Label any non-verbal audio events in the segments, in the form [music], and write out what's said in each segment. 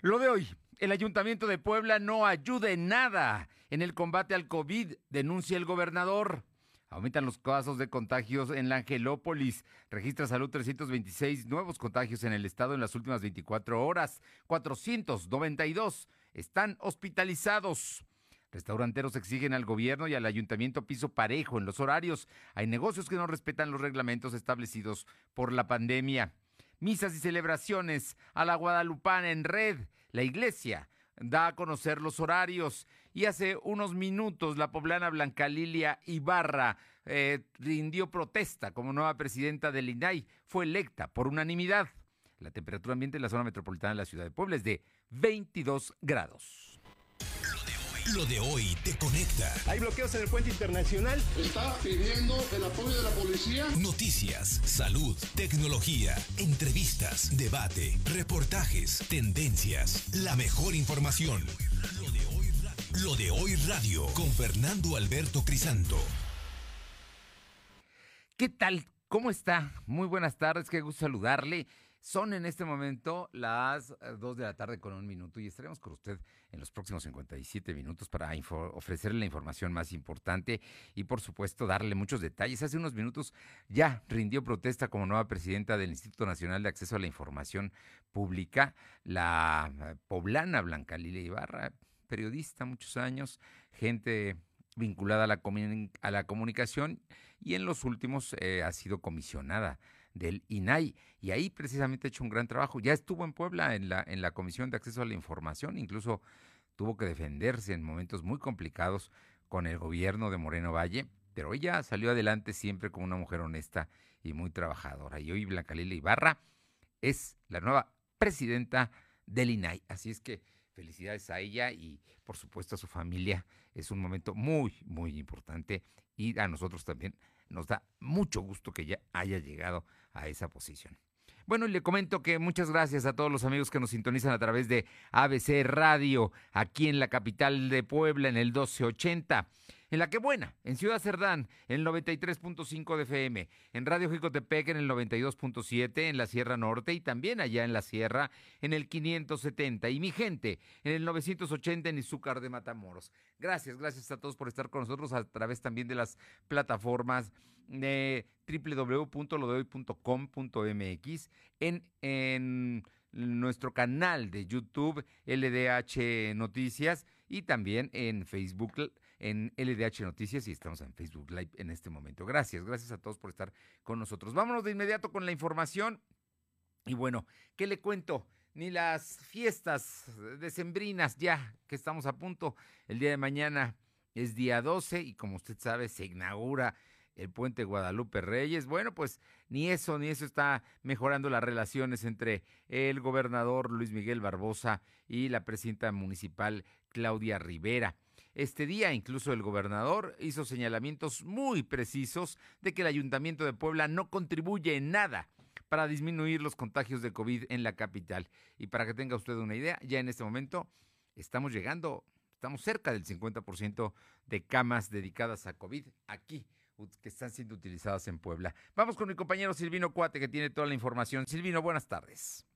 Lo de hoy, el Ayuntamiento de Puebla no ayuda en nada en el combate al COVID, denuncia el gobernador. Aumentan los casos de contagios en la Angelópolis. Registra Salud 326 nuevos contagios en el estado en las últimas 24 horas. 492 están hospitalizados. Restauranteros exigen al gobierno y al ayuntamiento piso parejo en los horarios. Hay negocios que no respetan los reglamentos establecidos por la pandemia misas y celebraciones a la Guadalupana en red. La iglesia da a conocer los horarios y hace unos minutos la poblana Blanca Lilia Ibarra eh, rindió protesta como nueva presidenta del INAI. Fue electa por unanimidad. La temperatura ambiente en la zona metropolitana de la ciudad de Puebla es de 22 grados. Lo de hoy te conecta. Hay bloqueos en el puente internacional. Está pidiendo el apoyo de la policía. Noticias, salud, tecnología, entrevistas, debate, reportajes, tendencias, la mejor información. Lo de hoy, Lo de hoy radio con Fernando Alberto Crisanto. ¿Qué tal? ¿Cómo está? Muy buenas tardes, qué gusto saludarle. Son en este momento las 2 de la tarde con un minuto y estaremos con usted en los próximos 57 minutos para ofrecerle la información más importante y por supuesto darle muchos detalles. Hace unos minutos ya rindió protesta como nueva presidenta del Instituto Nacional de Acceso a la Información Pública, la eh, poblana Blanca Lilia Ibarra, periodista muchos años, gente vinculada a la, a la comunicación y en los últimos eh, ha sido comisionada del INAI. Y ahí precisamente ha hecho un gran trabajo. Ya estuvo en Puebla en la, en la Comisión de Acceso a la Información, incluso tuvo que defenderse en momentos muy complicados con el gobierno de Moreno Valle, pero ella salió adelante siempre como una mujer honesta y muy trabajadora. Y hoy Blanca Lila Ibarra es la nueva presidenta del INAI. Así es que felicidades a ella y por supuesto a su familia. Es un momento muy, muy importante y a nosotros también nos da mucho gusto que ya haya llegado a esa posición. Bueno, y le comento que muchas gracias a todos los amigos que nos sintonizan a través de ABC Radio, aquí en la capital de Puebla, en el 1280 en La Que Buena, en Ciudad Cerdán, en el 93.5 de FM, en Radio Jicotepec en el 92.7, en la Sierra Norte y también allá en la Sierra en el 570. Y mi gente, en el 980 en Izúcar de Matamoros. Gracias, gracias a todos por estar con nosotros a través también de las plataformas de en, en nuestro canal de YouTube LDH Noticias y también en Facebook en LDH Noticias y estamos en Facebook Live en este momento. Gracias, gracias a todos por estar con nosotros. Vámonos de inmediato con la información. Y bueno, ¿qué le cuento? Ni las fiestas decembrinas ya que estamos a punto. El día de mañana es día 12 y como usted sabe se inaugura el puente Guadalupe Reyes. Bueno, pues ni eso, ni eso está mejorando las relaciones entre el gobernador Luis Miguel Barbosa y la presidenta municipal Claudia Rivera. Este día incluso el gobernador hizo señalamientos muy precisos de que el ayuntamiento de Puebla no contribuye en nada para disminuir los contagios de COVID en la capital. Y para que tenga usted una idea, ya en este momento estamos llegando, estamos cerca del 50% de camas dedicadas a COVID aquí que están siendo utilizadas en Puebla. Vamos con mi compañero Silvino Cuate que tiene toda la información. Silvino, buenas tardes.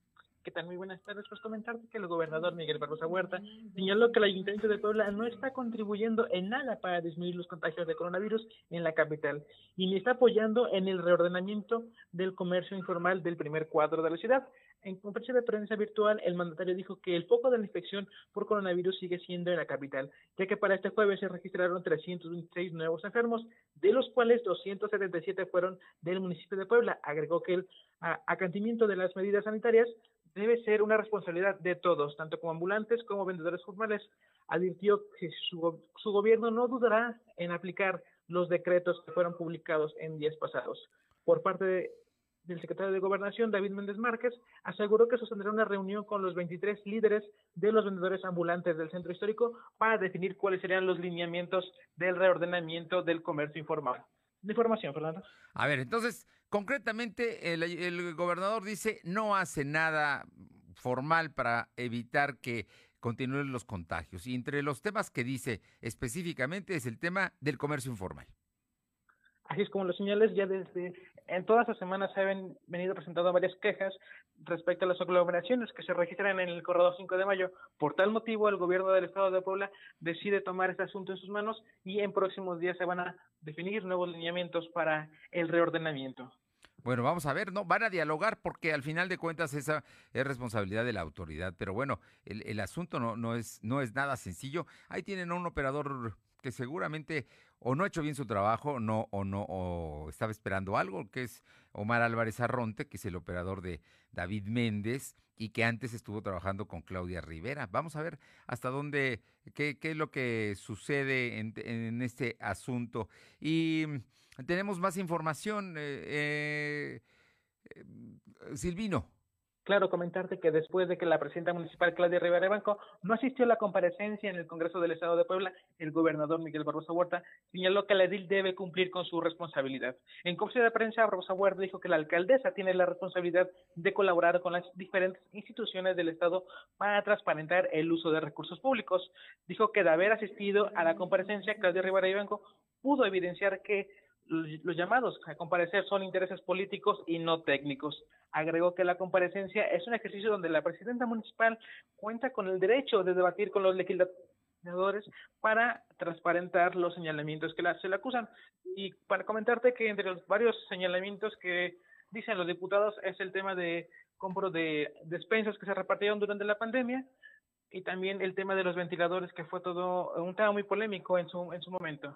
¿Qué tal? Muy buenas tardes. Pues comentarte que el gobernador Miguel Barbosa Huerta señaló que el Ayuntamiento de Puebla no está contribuyendo en nada para disminuir los contagios de coronavirus en la capital y ni está apoyando en el reordenamiento del comercio informal del primer cuadro de la ciudad. En conferencia de prensa virtual, el mandatario dijo que el foco de la infección por coronavirus sigue siendo en la capital, ya que para este jueves se registraron 326 nuevos enfermos, de los cuales 277 fueron del municipio de Puebla. Agregó que el acantimiento de las medidas sanitarias debe ser una responsabilidad de todos, tanto como ambulantes como vendedores formales. Advirtió que su, gobierno no dudará en aplicar los decretos que fueron publicados en días pasados. Por parte del secretario de Gobernación, David Méndez Márquez, aseguró que sostendrá una reunión con los 23 líderes de los vendedores ambulantes del centro histórico para definir cuáles serían los lineamientos del reordenamiento del comercio informal. De información, Fernando. A ver, entonces, Concretamente, el, gobernador dice no hace nada formal para evitar que continúen los contagios. Y entre los temas que dice específicamente es el tema del comercio informal. Así es como lo señales, ya desde En todas las semanas se han venido presentando varias quejas respecto a las aglomeraciones que se registran en el corredor 5 de mayo. Por tal motivo, el gobierno del estado de Puebla decide tomar este asunto en sus manos y en próximos días se van a definir nuevos lineamientos para el reordenamiento. Bueno, vamos a ver, ¿no? Van a dialogar porque al final de cuentas esa es responsabilidad de la autoridad. Pero bueno, el, asunto no, no, es, no es nada sencillo. Ahí tienen un operador que seguramente o no ha hecho bien su trabajo, no, o no, o estaba esperando algo, que es Omar Álvarez Arronte, que es el operador de David Méndez y que antes estuvo trabajando con Claudia Rivera. Vamos a ver hasta dónde, qué, qué es lo que sucede en, este asunto. Y tenemos más información. Eh, eh, Silvino. Claro, comentarte que después de que la presidenta municipal Claudia Rivera Banco no asistió a la comparecencia en el Congreso del Estado de Puebla, el gobernador Miguel Barbosa Huerta señaló que la edil debe cumplir con su responsabilidad. En conferencia de prensa, Barbosa Huerta dijo que la alcaldesa tiene la responsabilidad de colaborar con las diferentes instituciones del Estado para transparentar el uso de recursos públicos. Dijo que de haber asistido a la comparecencia, Claudia Rivera Banco pudo evidenciar que los llamados a comparecer son intereses políticos y no técnicos. Agregó que la comparecencia es un ejercicio donde la presidenta municipal cuenta con el derecho de debatir con los legisladores para transparentar los señalamientos que se le acusan. Y para comentarte que entre los varios señalamientos que dicen los diputados es el tema de compro de despensas que se repartieron durante la pandemia y también el tema de los ventiladores que fue todo un tema muy polémico en su, en su momento.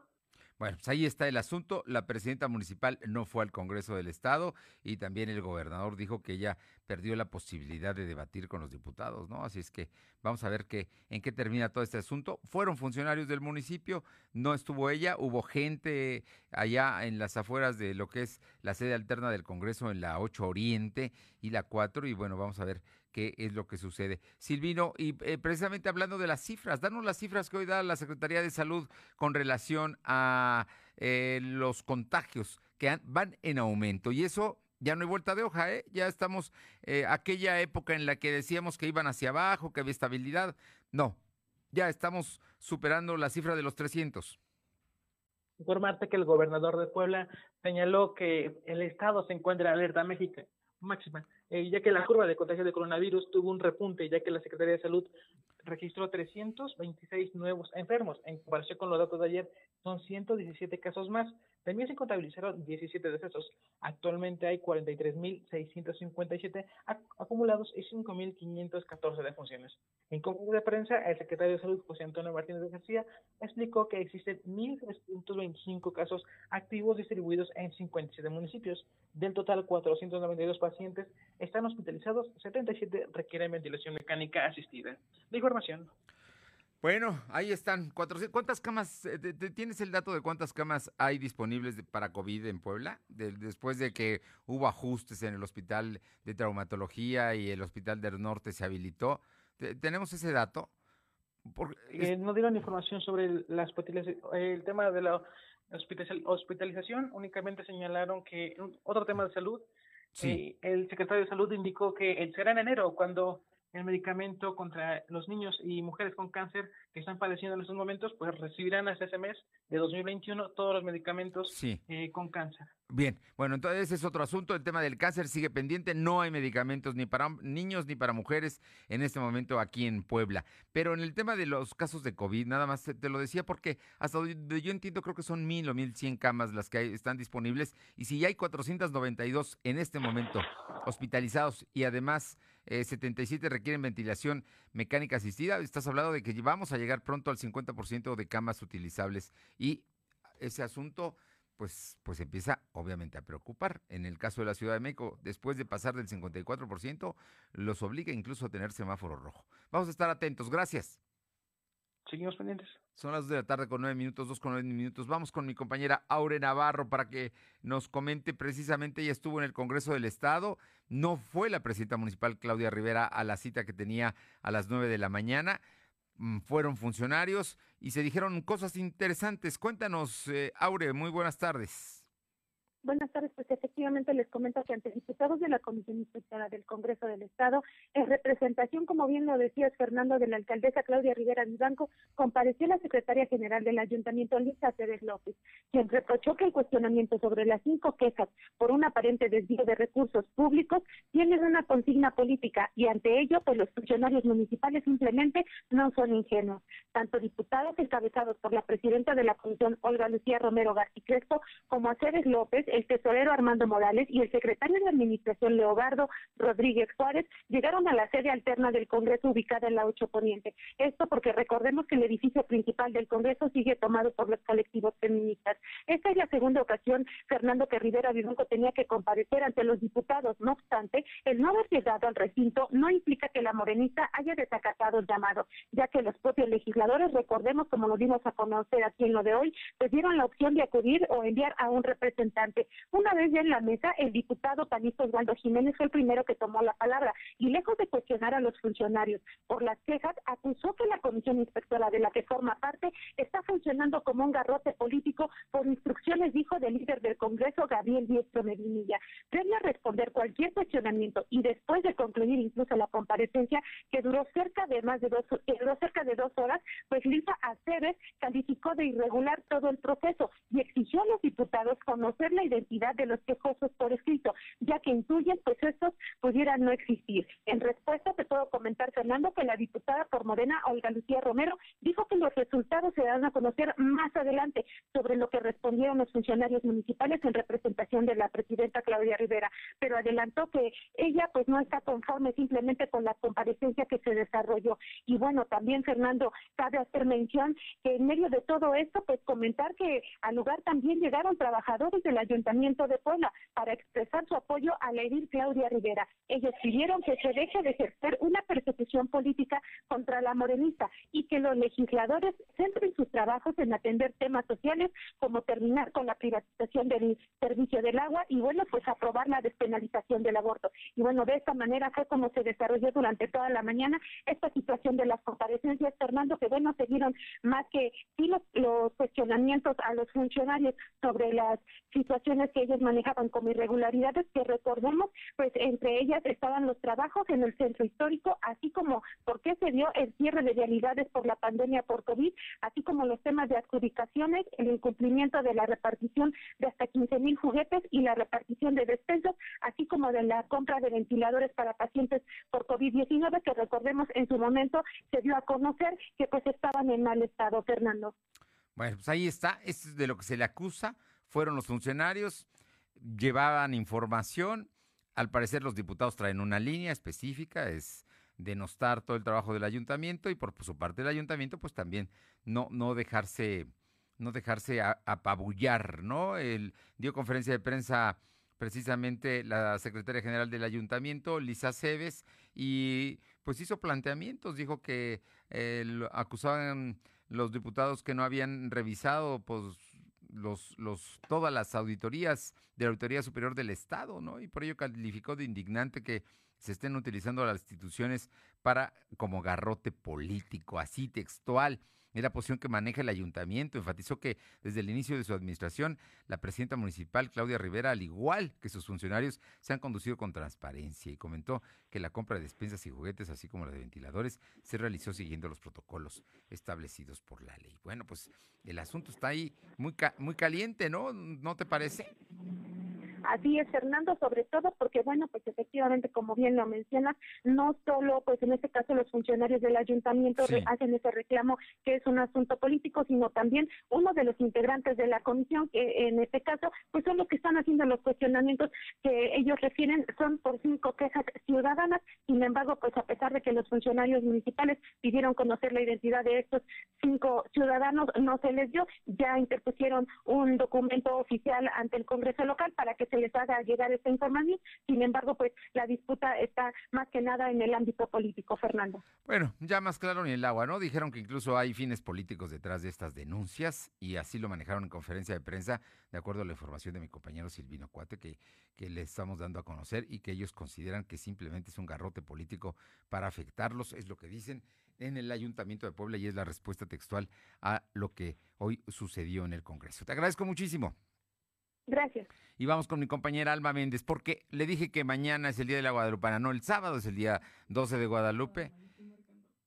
Bueno, pues ahí está el asunto. La presidenta municipal no fue al Congreso del Estado y también el gobernador dijo que ella perdió la posibilidad de debatir con los diputados, ¿no? Así es que vamos a ver qué, en qué termina todo este asunto. Fueron funcionarios del municipio, no estuvo ella, hubo gente allá en las afueras de lo que es la sede alterna del Congreso en la 8 Oriente y la 4 y bueno, vamos a ver qué es lo que sucede. Silvino, y eh, precisamente hablando de las cifras, danos las cifras que hoy da la Secretaría de Salud con relación a eh, los contagios que van en aumento. Y eso ya no hay vuelta de hoja, ¿eh? Ya estamos eh, aquella época en la que decíamos que iban hacia abajo, que había estabilidad. No, ya estamos superando la cifra de los 300 informarte que el gobernador de Puebla señaló que el estado se encuentra en alerta México máxima, eh, ya que la curva de contagio de coronavirus tuvo un repunte, ya que la Secretaría de Salud registró 326 nuevos enfermos. En comparación con los datos de ayer, son 117 casos más. También se contabilizaron 17 decesos. Actualmente hay 43.657 acumulados y 5.514 defunciones. En conferencia de prensa, el secretario de Salud, José Antonio Martínez de García, explicó que existen 1.325 casos activos distribuidos en 57 municipios. Del total, 492 pacientes están hospitalizados, 77 requieren ventilación mecánica asistida. De información. Bueno, ahí están. ¿Cuántas camas? Eh, ¿Tienes el dato de cuántas camas hay disponibles para COVID en Puebla? después de que hubo ajustes en el hospital de traumatología y el hospital del norte se habilitó. ¿Tenemos ese dato? Eh, no dieron información sobre la el tema de la hospitalización. Únicamente señalaron que otro tema de salud. Sí. Eh, el secretario de salud indicó que será en enero cuando el medicamento contra los niños y mujeres con cáncer que están padeciendo en estos momentos, pues recibirán hasta ese mes de 2021 todos los medicamentos eh, con cáncer. Bien, bueno, entonces ese es otro asunto. El tema del cáncer sigue pendiente. No hay medicamentos ni para niños ni para mujeres en este momento aquí en Puebla. Pero en el tema de los casos de COVID, nada más te lo decía porque hasta donde yo entiendo creo que son mil o mil cien camas las que están disponibles. Y si ya hay 492 en este momento hospitalizados y además 77 eh, requieren ventilación mecánica asistida. Estás hablando de que vamos a llegar pronto al 50% de camas utilizables y ese asunto pues, pues empieza obviamente a preocupar. En el caso de la Ciudad de México, después de pasar del 54%, los obliga incluso a tener semáforo rojo. Vamos a estar atentos. Gracias. Seguimos pendientes. Son las dos de la tarde con nueve minutos, dos con nueve minutos. Vamos con mi compañera Aure Navarro para que nos comente precisamente. Ella estuvo en el Congreso del Estado. No fue la presidenta municipal Claudia Rivera a la cita que tenía a las nueve de la mañana. Mm, fueron funcionarios y se dijeron cosas interesantes. Cuéntanos, eh, Aure, muy buenas tardes. Buenas tardes, pues efectivamente les comento que ante diputados de la Comisión Inspectora del Congreso del Estado, en representación, como bien lo decías Fernando, de la alcaldesa Claudia Rivera Vivanco, compareció la secretaria general del Ayuntamiento, Lisa Pérez López, quien reprochó que el cuestionamiento sobre las cinco quejas por un aparente desvío de recursos públicos tienen una consigna política y ante ello, pues los funcionarios municipales simplemente no son ingenuos. Tanto diputados encabezados por la presidenta de la Comisión, Olga Lucía Romero García Crespo, como a Ceres López, el tesorero Armando Morales y el secretario de Administración Leobardo Rodríguez Juárez llegaron a la sede alterna del Congreso ubicada en la 8 Poniente. Esto porque recordemos que el edificio principal del Congreso sigue tomado por los colectivos feministas. Esta es la segunda ocasión, Fernando, que Rivera Vivanco tenía que comparecer ante los diputados. No obstante, el no haber llegado al recinto no implica que la morenista haya desacatado el llamado, ya que los propios legisladores, recordemos, como lo dimos a conocer aquí en lo de hoy, les dieron la opción de acudir o enviar a un representante. Una vez ya en la mesa, el diputado panista Osvaldo Jiménez fue el primero que tomó la palabra y lejos de cuestionar a los funcionarios por las quejas, acusó que la comisión inspectora de la que forma parte está funcionando como un garrote político por instrucciones, dijo, del líder del Congreso, Gabriel Diestro Medinilla. Previo a responder cualquier cuestionamiento y después de concluir incluso la comparecencia, que duró cerca de más de dos, duró cerca de dos horas, pues Lisa Aceves calificó de irregular todo el proceso y exigió a los diputados conocer la identidad de los quejosos por escrito, ya que intuyen pues estos pudieran no existir. En respuesta te puedo comentar, Fernando, que la diputada por Morena, Olga Lucía Romero, dijo que los resultados se dan a conocer más adelante sobre lo que respondieron los funcionarios municipales en representación de la presidenta Claudia Rivera, pero adelantó que ella pues no está conforme simplemente con la comparecencia que se desarrolló. Y bueno, también Fernando, cabe hacer mención que en medio de todo esto, pues comentar que al lugar también llegaron trabajadores de la Ayuntamiento de Puebla para expresar su apoyo a la edil Claudia Rivera. Ellos pidieron que se deje de ejercer una persecución política contra la morenista y que los legisladores centren sus trabajos en atender temas sociales como terminar con la privatización del servicio del agua y bueno, pues aprobar la despenalización del aborto. Y bueno, de esta manera fue como se desarrolló durante toda la mañana esta situación de las comparecencias, Fernando, que bueno, seguieron más que sí los, los cuestionamientos a los funcionarios sobre las situaciones que ellos manejaban como irregularidades, que recordemos, pues entre ellas estaban los trabajos en el centro histórico, así como por qué se dio el cierre de realidades por la pandemia por COVID, así como los temas de adjudicaciones, el incumplimiento de la repartición de hasta 15 mil juguetes y la repartición de despensas, así como de la compra de ventiladores para pacientes por COVID-19, que recordemos en su momento se dio a conocer que pues estaban en mal estado, Fernando. Bueno, pues ahí está, esto es de lo que se le acusa fueron los funcionarios, llevaban información. Al parecer los diputados traen una línea específica, es denostar todo el trabajo del ayuntamiento y por su parte el ayuntamiento pues también no, no dejarse no dejarse apabullar, ¿no? El, dio conferencia de prensa precisamente la secretaria general del ayuntamiento, Lisa Cebes, y pues hizo planteamientos, dijo que acusaban los diputados que no habían revisado pues los, los, todas las auditorías de la Auditoría Superior del Estado, ¿no? Y por ello calificó de indignante que se estén utilizando las instituciones para como garrote político, así textual. Es la posición que maneja el ayuntamiento. Enfatizó que desde el inicio de su administración, la presidenta municipal, Claudia Rivera, al igual que sus funcionarios, se han conducido con transparencia y comentó que la compra de despensas y juguetes, así como la de ventiladores, se realizó siguiendo los protocolos establecidos por la ley. Bueno, pues el asunto está ahí muy, muy caliente, ¿no? ¿No te parece? Así es, Fernando, sobre todo porque, bueno, pues efectivamente, como bien lo mencionas, no solo, pues en este caso, los funcionarios del ayuntamiento hacen ese reclamo que es un asunto político, sino también uno de los integrantes de la comisión, que en este caso, pues son los que están haciendo los cuestionamientos que ellos refieren, son por cinco quejas ciudadanas, sin embargo, pues a pesar de que los funcionarios municipales pidieron conocer la identidad de estos cinco ciudadanos, no se les dio, ya interpusieron un documento oficial ante el Congreso local para que se les haga llegar esta información. Sin embargo, pues la disputa está más que nada en el ámbito político, Fernando. Bueno, ya más claro ni el agua, ¿no? Dijeron que incluso hay fines políticos detrás de estas denuncias y así lo manejaron en conferencia de prensa, de acuerdo a la información de mi compañero Silvino Cuate, que, que le estamos dando a conocer y que ellos consideran que simplemente es un garrote político para afectarlos, es lo que dicen en el Ayuntamiento de Puebla y es la respuesta textual a lo que hoy sucedió en el Congreso. Te agradezco muchísimo. Gracias. Y vamos con mi compañera Alma Méndez, porque le dije que mañana es el día de la Guadalupana, no, el sábado es el día 12 de Guadalupe.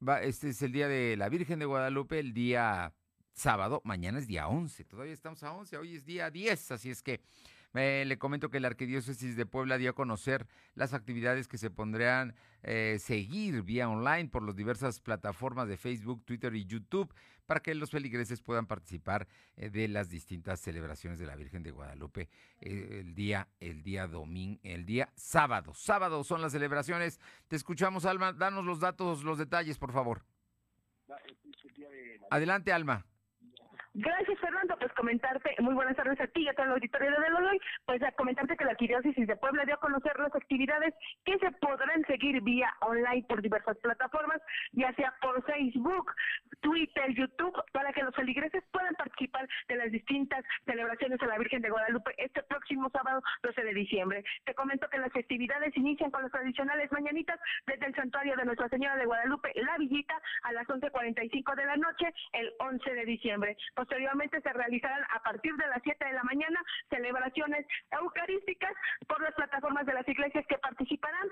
Va, este es el día de la Virgen de Guadalupe, el día sábado, mañana es día 11, todavía estamos a 11, hoy es día 10, así es que eh, le comento que la Arquidiócesis de Puebla dio a conocer las actividades que se pondrán eh, seguir vía online por las diversas plataformas de Facebook, Twitter y YouTube para que los feligreses puedan participar eh, de las distintas celebraciones de la Virgen de Guadalupe eh, el día el día domingo, el día sábado. Sábado son las celebraciones. Te escuchamos, Alma. Danos los datos, los detalles, por favor. Adelante, Alma. Gracias, Fernando. Pues comentarte, muy buenas tardes a ti y a todo el auditorio de Loloy. Pues comentarte que la Arquidiócesis de Puebla dio a conocer las actividades que se podrán seguir vía online por diversas plataformas, ya sea por Facebook, Twitter, YouTube, para que los feligreses puedan participar de las distintas celebraciones a la Virgen de Guadalupe este próximo sábado 12 de diciembre. Te comento que las festividades inician con las tradicionales mañanitas desde el santuario de Nuestra Señora de Guadalupe, La Villita, a las 11.45 de la noche, el 11 de diciembre. Posteriormente se realizarán a partir de las 7 de la mañana celebraciones eucarísticas por las plataformas de las iglesias que participarán.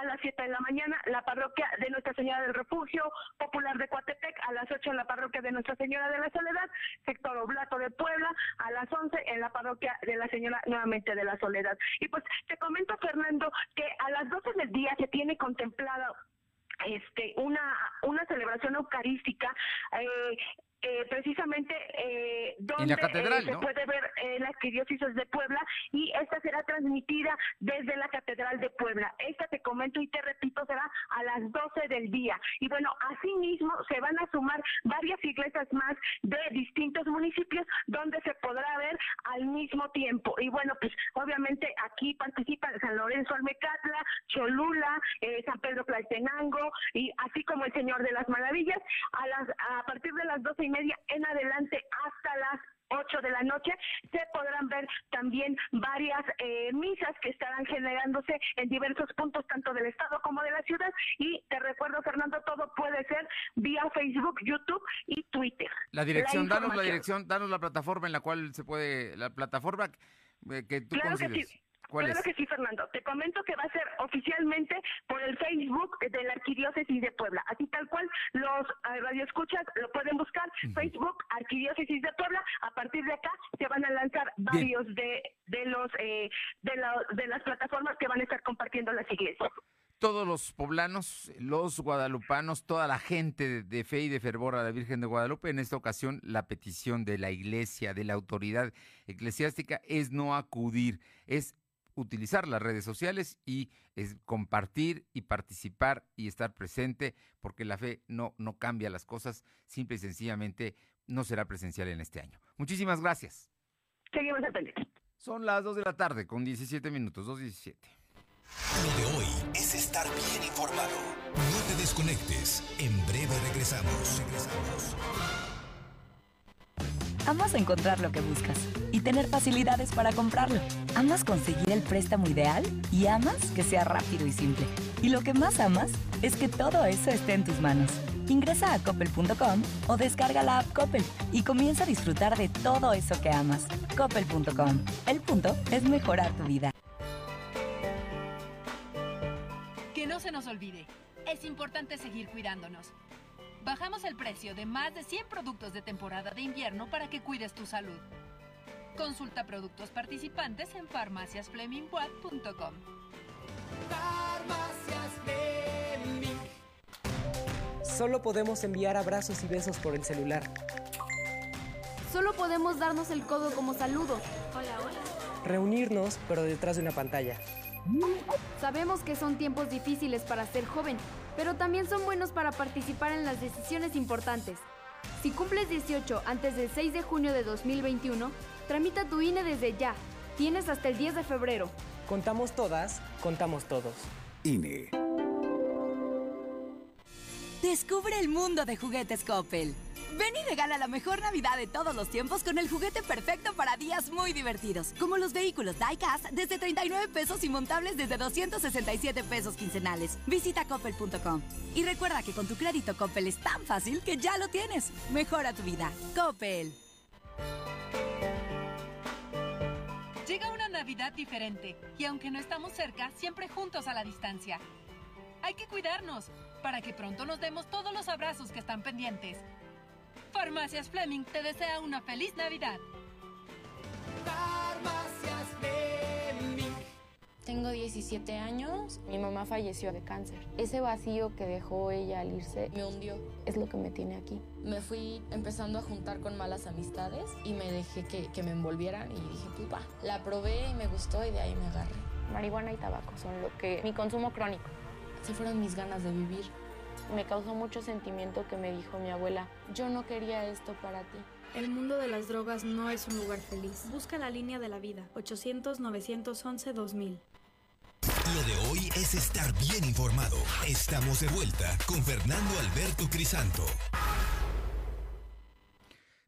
A las 7 de la mañana la parroquia de Nuestra Señora del Refugio Popular de Coatepec, a las 8 en la parroquia de Nuestra Señora de la Soledad, sector Oblato de Puebla, a las 11 en la parroquia de la Señora nuevamente de la Soledad. Y pues te comento, Fernando, que a las 12 del día se tiene contemplado este una una celebración eucarística eh, eh, precisamente eh, donde catedral, eh, se ¿no? puede ver la arquidiócesis de Puebla y esta será transmitida desde la catedral de Puebla. Esta te comento y te repito será a las 12 del día. Y bueno, asimismo se van a sumar varias iglesias más de distintos municipios donde se podrá ver al mismo tiempo. Y bueno, pues obviamente aquí participan San Lorenzo Almecatla, Cholula, eh, San Pedro Tlaltenango y así como el Señor de las Maravillas a las a partir de las doce y media en adelante hasta las 8 de la noche se podrán ver también varias eh, misas que estarán generándose en diversos puntos tanto del estado como de la ciudad y te recuerdo Fernando todo puede ser vía Facebook, YouTube y Twitter. La dirección, danos la dirección, danos la plataforma en la cual se puede, la plataforma eh, que tú Claro que consideres. sí. ¿Cuál claro es? que sí, Fernando. Te comento que va a ser oficialmente por el Facebook de la Arquidiócesis de Puebla. Así tal cual, los eh, radioescuchas lo pueden buscar. Facebook, Arquidiócesis de Puebla. A partir de acá se van a lanzar varios de, de los eh, de, la- de las plataformas que van a estar compartiendo las iglesias. todos los poblanos, los guadalupanos, toda la gente de, de fe y de fervor a la Virgen de Guadalupe, en esta ocasión la petición de la iglesia, de la autoridad eclesiástica es no acudir, es utilizar las redes sociales y es compartir y participar y estar presente, porque la fe no, no cambia las cosas, simple y sencillamente no será presencial en este año. Muchísimas gracias. Seguimos pendiente. Son las 2 de la tarde con 17 minutos, 2.17. Lo de hoy es estar bien informado. No te desconectes. En breve regresamos. Regresamos. Amas encontrar lo que buscas y tener facilidades para comprarlo. Amas conseguir el préstamo ideal y amas que sea rápido y simple. Y lo que más amas es que todo eso esté en tus manos. Ingresa a coppel.com o descarga la app Coppel y comienza a disfrutar de todo eso que amas. Coppel.com. El punto es mejorar tu vida. Que no se nos olvide, es importante seguir cuidándonos. Bajamos el precio de más de 100 productos de temporada de invierno para que cuides tu salud. Consulta productos participantes en farmaciasflemingwatt.com. Solo podemos enviar abrazos y besos por el celular. Solo podemos darnos el codo como saludo. Hola, hola. Reunirnos, pero detrás de una pantalla. Sabemos que son tiempos difíciles para ser joven, pero también son buenos para participar en las decisiones importantes. Si cumples 18 antes del 6 de junio de 2021, tramita tu INE desde ya. Tienes hasta el 10 de febrero. Contamos todas, contamos todos. INE. Descubre el mundo de juguetes Coppel. Ven y regala la mejor Navidad de todos los tiempos con el juguete perfecto para días muy divertidos, como los vehículos Diecast desde 39 pesos y montables desde 267 pesos quincenales. Visita coppel.com. Y recuerda que con tu crédito Coppel es tan fácil que ya lo tienes. Mejora tu vida. Coppel. Navidad diferente y aunque no estamos cerca, siempre juntos a la distancia. Hay que cuidarnos para que pronto nos demos todos los abrazos que están pendientes. Farmacias Fleming te desea una feliz Navidad. Farmacias Fleming. Tengo 17 años, mi mamá falleció de cáncer. Ese vacío que dejó ella al irse me hundió, es lo que me tiene aquí. Me fui empezando a juntar con malas amistades y me dejé que, que me envolvieran y dije, pues va. La probé y me gustó y de ahí me agarré. Marihuana y tabaco son lo que... mi consumo crónico. Se fueron mis ganas de vivir. Me causó mucho sentimiento que me dijo mi abuela, yo no quería esto para ti. El mundo de las drogas no es un lugar feliz. Busca la línea de la vida, 800-911-2000. Lo de hoy es estar bien informado. Estamos de vuelta con Fernando Alberto Crisanto.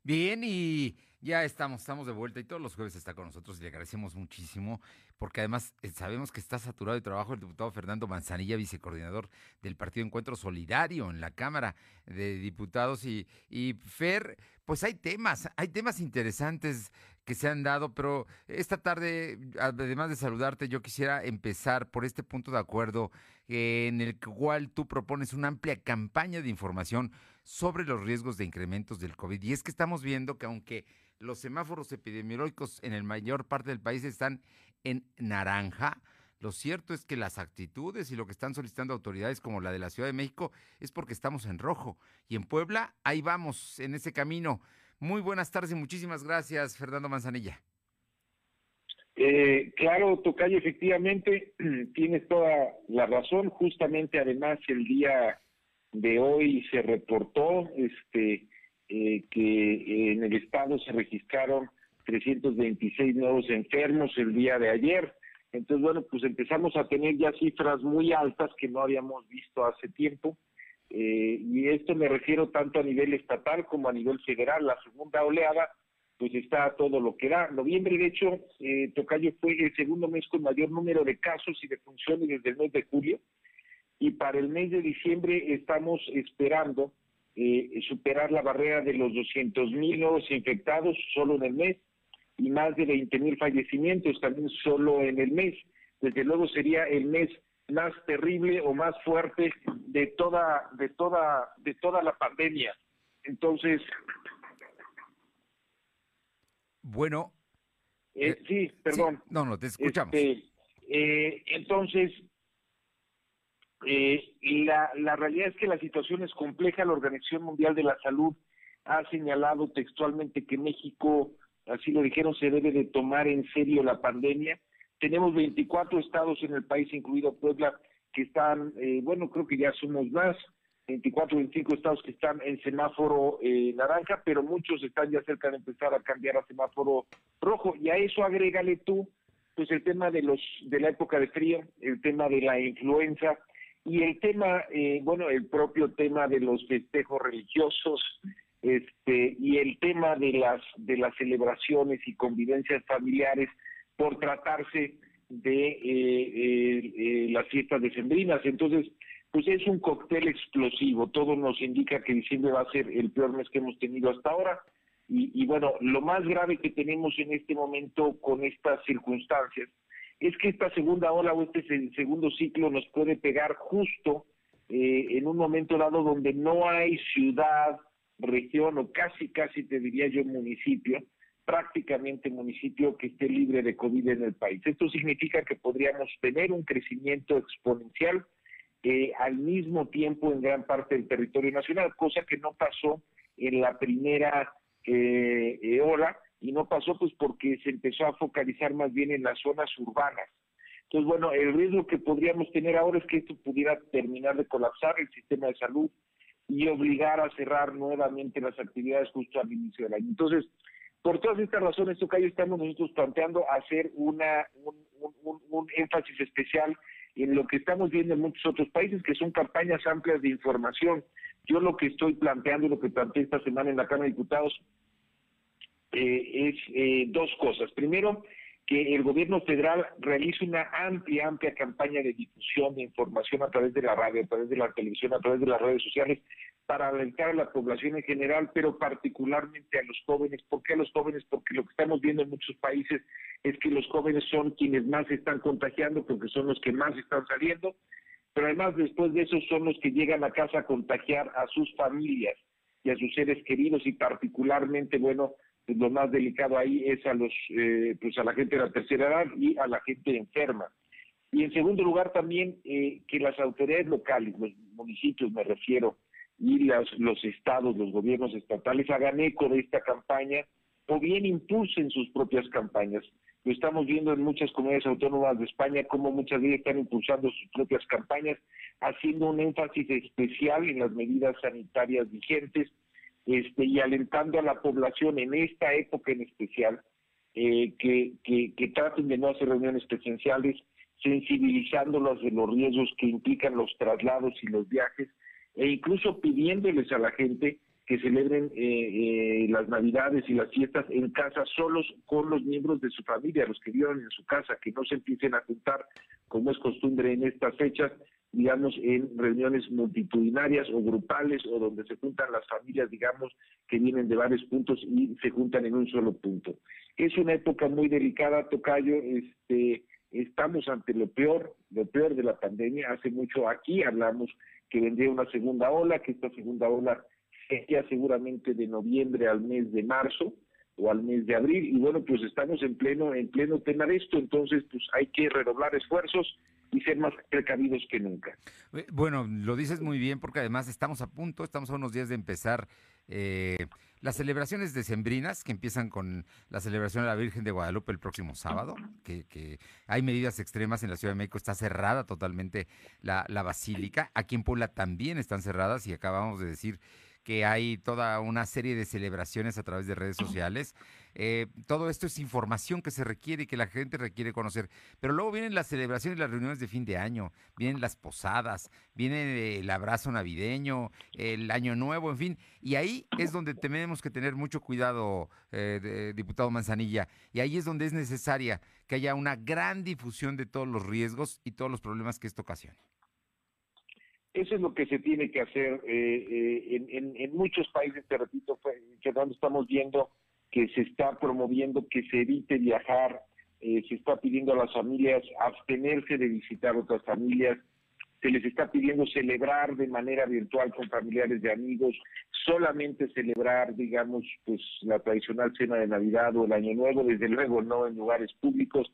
Bien, y ya estamos, estamos de vuelta y todos los jueves está con nosotros y le agradecemos muchísimo porque además eh, sabemos que está saturado de trabajo el diputado Fernando Manzanilla, vicecoordinador del Partido Encuentro Solidario en la Cámara de Diputados y, y Fer, pues hay temas, hay temas interesantes que se han dado, pero esta tarde, además de saludarte, yo quisiera empezar por este punto de acuerdo eh, en el cual tú propones una amplia campaña de información sobre los riesgos de incrementos del COVID. Y es que estamos viendo que aunque los semáforos epidemiológicos en el mayor parte del país están en naranja, lo cierto es que las actitudes y lo que están solicitando autoridades como la de la Ciudad de México es porque estamos en rojo. Y en Puebla, ahí vamos, en ese camino. Muy buenas tardes y muchísimas gracias, Fernando Manzanilla. Eh, claro, Tocayo, efectivamente, [clears throat] tienes toda la razón. Justamente, además, el día de hoy se reportó este eh, que en el estado se registraron 326 nuevos enfermos el día de ayer. Entonces, bueno, pues empezamos a tener ya cifras muy altas que no habíamos visto hace tiempo. Eh, y esto me refiero tanto a nivel estatal como a nivel federal. La segunda oleada, pues está todo lo que da. Noviembre, de hecho, eh, Tocayo fue el segundo mes con mayor número de casos y de funciones desde el mes de julio. Y para el mes de diciembre estamos esperando eh, superar la barrera de los 200 mil nuevos infectados solo en el mes y más de 20 mil fallecimientos también solo en el mes. Desde luego sería el mes más terrible o más fuerte de toda de toda de toda la pandemia. Entonces, bueno, eh, eh, sí, perdón. no, no, te escuchamos. Este, eh, entonces, la, la realidad es que la situación es compleja. La Organización Mundial de la Salud ha señalado textualmente que México, así lo dijeron, se debe de tomar en serio la pandemia tenemos 24 estados en el país, incluido Puebla, que están, eh, bueno, creo que ya somos más, 24, 25 estados que están en semáforo eh, naranja, pero muchos están ya cerca de empezar a cambiar a semáforo rojo. Y a eso agrégale tú, pues el tema de los de la época de frío, el tema de la influenza y el tema, eh, bueno, el propio tema de los festejos religiosos, este y el tema de las de las celebraciones y convivencias familiares por tratarse de eh, eh, eh, las fiestas decembrinas. Entonces, pues es un cóctel explosivo. Todo nos indica que diciembre va a ser el peor mes que hemos tenido hasta ahora. Y, bueno, lo más grave que tenemos en este momento con estas circunstancias es que esta segunda ola o este segundo ciclo nos puede pegar justo en un momento dado donde no hay ciudad, región o casi, casi te diría yo municipio prácticamente municipio que esté libre de COVID en el país. Esto significa que podríamos tener un crecimiento exponencial eh, al mismo tiempo en gran parte del territorio nacional, cosa que no pasó en la primera eh, eh, ola y no pasó pues porque se empezó a focalizar más bien en las zonas urbanas. Entonces, bueno, el riesgo que podríamos tener ahora es que esto pudiera terminar de colapsar el sistema de salud y obligar a cerrar nuevamente las actividades justo al inicio del año. Entonces, por todas estas razones, Tocayo, estamos nosotros planteando hacer una, un, énfasis especial en lo que estamos viendo en muchos otros países, que son campañas amplias de información. Yo lo que estoy planteando, lo que planteé esta semana en la Cámara de Diputados, eh, es eh, dos cosas. Primero, que el gobierno federal realice una amplia, amplia campaña de difusión de información a través de la radio, a través de la televisión, a través de las redes sociales, para alertar a la población en general, pero particularmente a los jóvenes. ¿Por qué a los jóvenes? Porque lo que estamos viendo en muchos países es que los jóvenes son quienes más se están contagiando porque son los que más están saliendo, pero además después de eso son los que llegan a casa a contagiar a sus familias y a sus seres queridos y particularmente, bueno, lo más delicado ahí es a los, eh, pues a la gente de la tercera edad y a la gente enferma. Y en segundo lugar también eh, que las autoridades locales, los municipios me refiero, y las, los estados, los gobiernos estatales hagan eco de esta campaña o bien impulsen sus propias campañas. Lo estamos viendo en muchas comunidades autónomas de España, como muchas de ellas están impulsando sus propias campañas, haciendo un énfasis especial en las medidas sanitarias vigentes este, y alentando a la población en esta época en especial eh, que, que, traten de no hacer reuniones presenciales, sensibilizándolos de los riesgos que implican los traslados y los viajes, e incluso pidiéndoles a la gente que celebren eh, eh, las navidades y las fiestas en casa solos con los miembros de su familia, los que vivan en su casa, que no se empiecen a juntar como es costumbre en estas fechas, digamos, en reuniones multitudinarias o grupales o donde se juntan las familias, digamos, que vienen de varios puntos y se juntan en un solo punto. Es una época muy delicada, Tocayo, este, estamos ante lo peor, lo peor de la pandemia. Hace mucho aquí hablamos que vendría una segunda ola, que esta segunda ola sería seguramente de noviembre al mes de marzo o al mes de abril y bueno pues estamos en pleno en pleno tema de esto entonces pues hay que redoblar esfuerzos y ser más precavidos que nunca. Eh, bueno, lo dices muy bien porque además estamos a punto, estamos a unos días de empezar eh, las celebraciones decembrinas que empiezan con la celebración de la Virgen de Guadalupe el próximo sábado, que, hay medidas extremas en la Ciudad de México, está cerrada totalmente la, la basílica, aquí en Puebla también están cerradas y acabamos de decir que hay toda una serie de celebraciones a través de redes sociales. Eh, todo esto es información que se requiere y que la gente requiere conocer. Pero luego vienen las celebraciones y las reuniones de fin de año, vienen las posadas, viene el abrazo navideño, el año nuevo, en fin. Y ahí es donde tenemos que tener mucho cuidado, eh, diputado Manzanilla. Y ahí es donde es necesaria que haya una gran difusión de todos los riesgos y todos los problemas que esto ocasiona. Eso es lo que se tiene que hacer eh, eh, en, en, muchos países, te repito, donde estamos viendo que se está promoviendo que se evite viajar, eh, se está pidiendo a las familias abstenerse de visitar otras familias, se les está pidiendo celebrar de manera virtual con familiares y amigos, solamente celebrar, digamos, pues la tradicional cena de Navidad o el Año Nuevo, desde luego no en lugares públicos,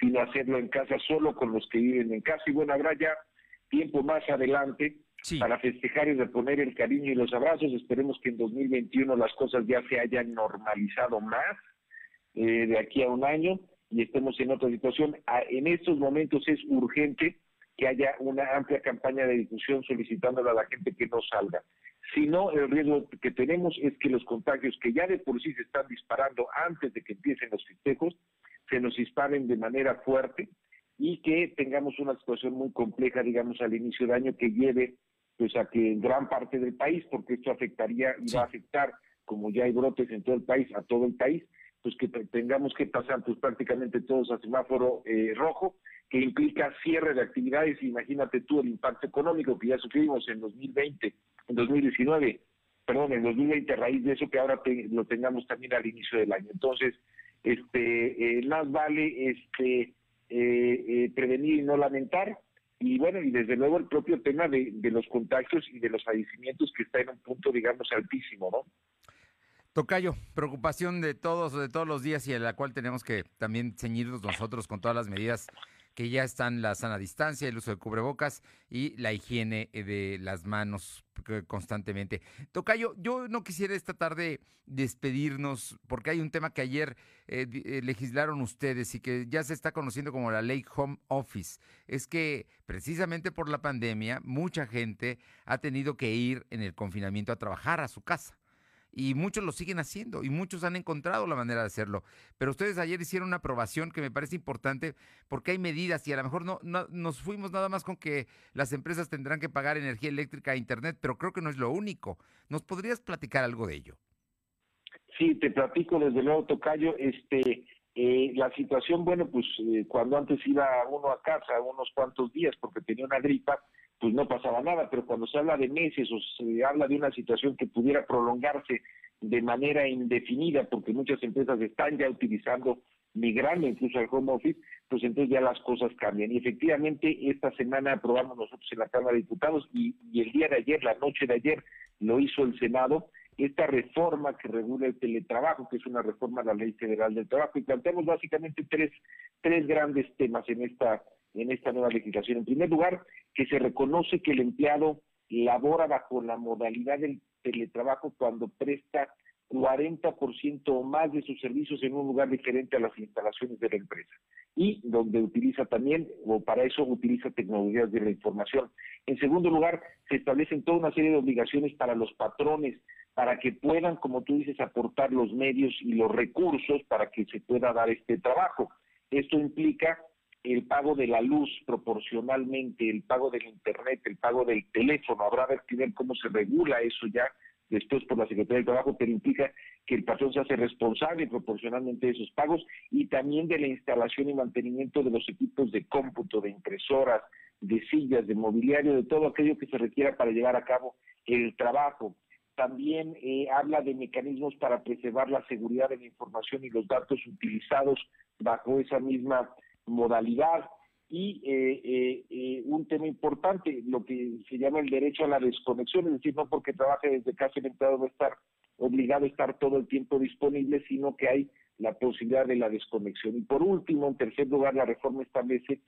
sino hacerlo en casa solo con los que viven en casa. Y bueno, habrá ya tiempo más adelante para festejar y reponer el cariño y los abrazos. Esperemos que en 2021 las cosas ya se hayan normalizado más eh, de aquí a un año y estemos en otra situación. en estos momentos es urgente que haya una amplia campaña de difusión solicitándole a la gente que no salga. Si no, el riesgo que tenemos es que los contagios que ya de por sí se están disparando antes de que empiecen los festejos, se nos disparen de manera fuerte y que tengamos una situación muy compleja, digamos, al inicio de año que lleve pues a que en gran parte del país, porque esto afectaría y va a afectar, como ya hay brotes en todo el país, a todo el país, pues que tengamos que pasar pues prácticamente todos a semáforo eh, rojo, que implica cierre de actividades, imagínate tú el impacto económico que ya sufrimos en 2020, en 2019, perdón, en 2020 a raíz de eso que ahora lo tengamos también al inicio del año. Entonces, este, eh, más vale este eh, eh, prevenir y no lamentar. Y bueno, y desde luego el propio tema de, los contagios y de los fallecimientos que está en un punto, digamos, altísimo, ¿no? Tocayo, preocupación de todos, de todos los días y a la cual tenemos que también ceñirnos nosotros con todas las medidas que ya están la sana distancia, el uso de cubrebocas y la higiene eh, de las manos constantemente. Tocayo, yo no quisiera esta tarde despedirnos porque hay un tema que ayer eh, eh, legislaron ustedes y que ya se está conociendo como la ley Home Office. Es que precisamente por la pandemia mucha gente ha tenido que ir en el confinamiento a trabajar a su casa y muchos lo siguen haciendo y muchos han encontrado la manera de hacerlo. Pero ustedes ayer hicieron una aprobación que me parece importante porque hay medidas y a lo mejor no, nos fuimos nada más con que las empresas tendrán que pagar energía eléctrica e internet, pero creo que no es lo único. ¿Nos podrías platicar algo de ello? Sí, te platico desde luego, Tocayo. Este, eh, la situación, bueno, pues eh, cuando antes iba uno a casa unos cuantos días porque tenía una gripa, pues no pasaba nada, pero cuando se habla de meses o se habla de una situación que pudiera prolongarse de manera indefinida, porque muchas empresas están ya utilizando, migrando incluso al home office, pues entonces ya las cosas cambian. Y efectivamente, esta semana aprobamos nosotros en la Cámara de Diputados y, y el día de ayer, la noche de ayer, lo hizo el Senado, esta reforma que regula el teletrabajo, que es una reforma a la Ley Federal del Trabajo, y planteamos básicamente tres, tres grandes temas en esta, en esta nueva legislación. En primer lugar, que se reconoce que el empleado labora bajo la modalidad del teletrabajo cuando presta 40% o más de sus servicios en un lugar diferente a las instalaciones de la empresa y donde utiliza también, o para eso utiliza tecnologías de la información. En segundo lugar, se establecen toda una serie de obligaciones para los patrones, para que puedan, como tú dices, aportar los medios y los recursos para que se pueda dar este trabajo. Esto implica el pago de la luz proporcionalmente, el pago del internet, el pago del teléfono. Habrá que ver cómo se regula eso ya después por la Secretaría del Trabajo, pero implica que el patrón se hace responsable proporcionalmente de esos pagos y también de la instalación y mantenimiento de los equipos de cómputo, de impresoras, de sillas, de mobiliario, de todo aquello que se requiera para llevar a cabo el trabajo. También eh, habla de mecanismos para preservar la seguridad de la información y los datos utilizados bajo esa misma modalidad y eh, eh, eh, un tema importante, lo que se llama el derecho a la desconexión, es decir, no porque trabaje desde casa el empleado va a estar obligado a estar todo el tiempo disponible, sino que hay la posibilidad de la desconexión. Y por último, en tercer lugar, la reforma establece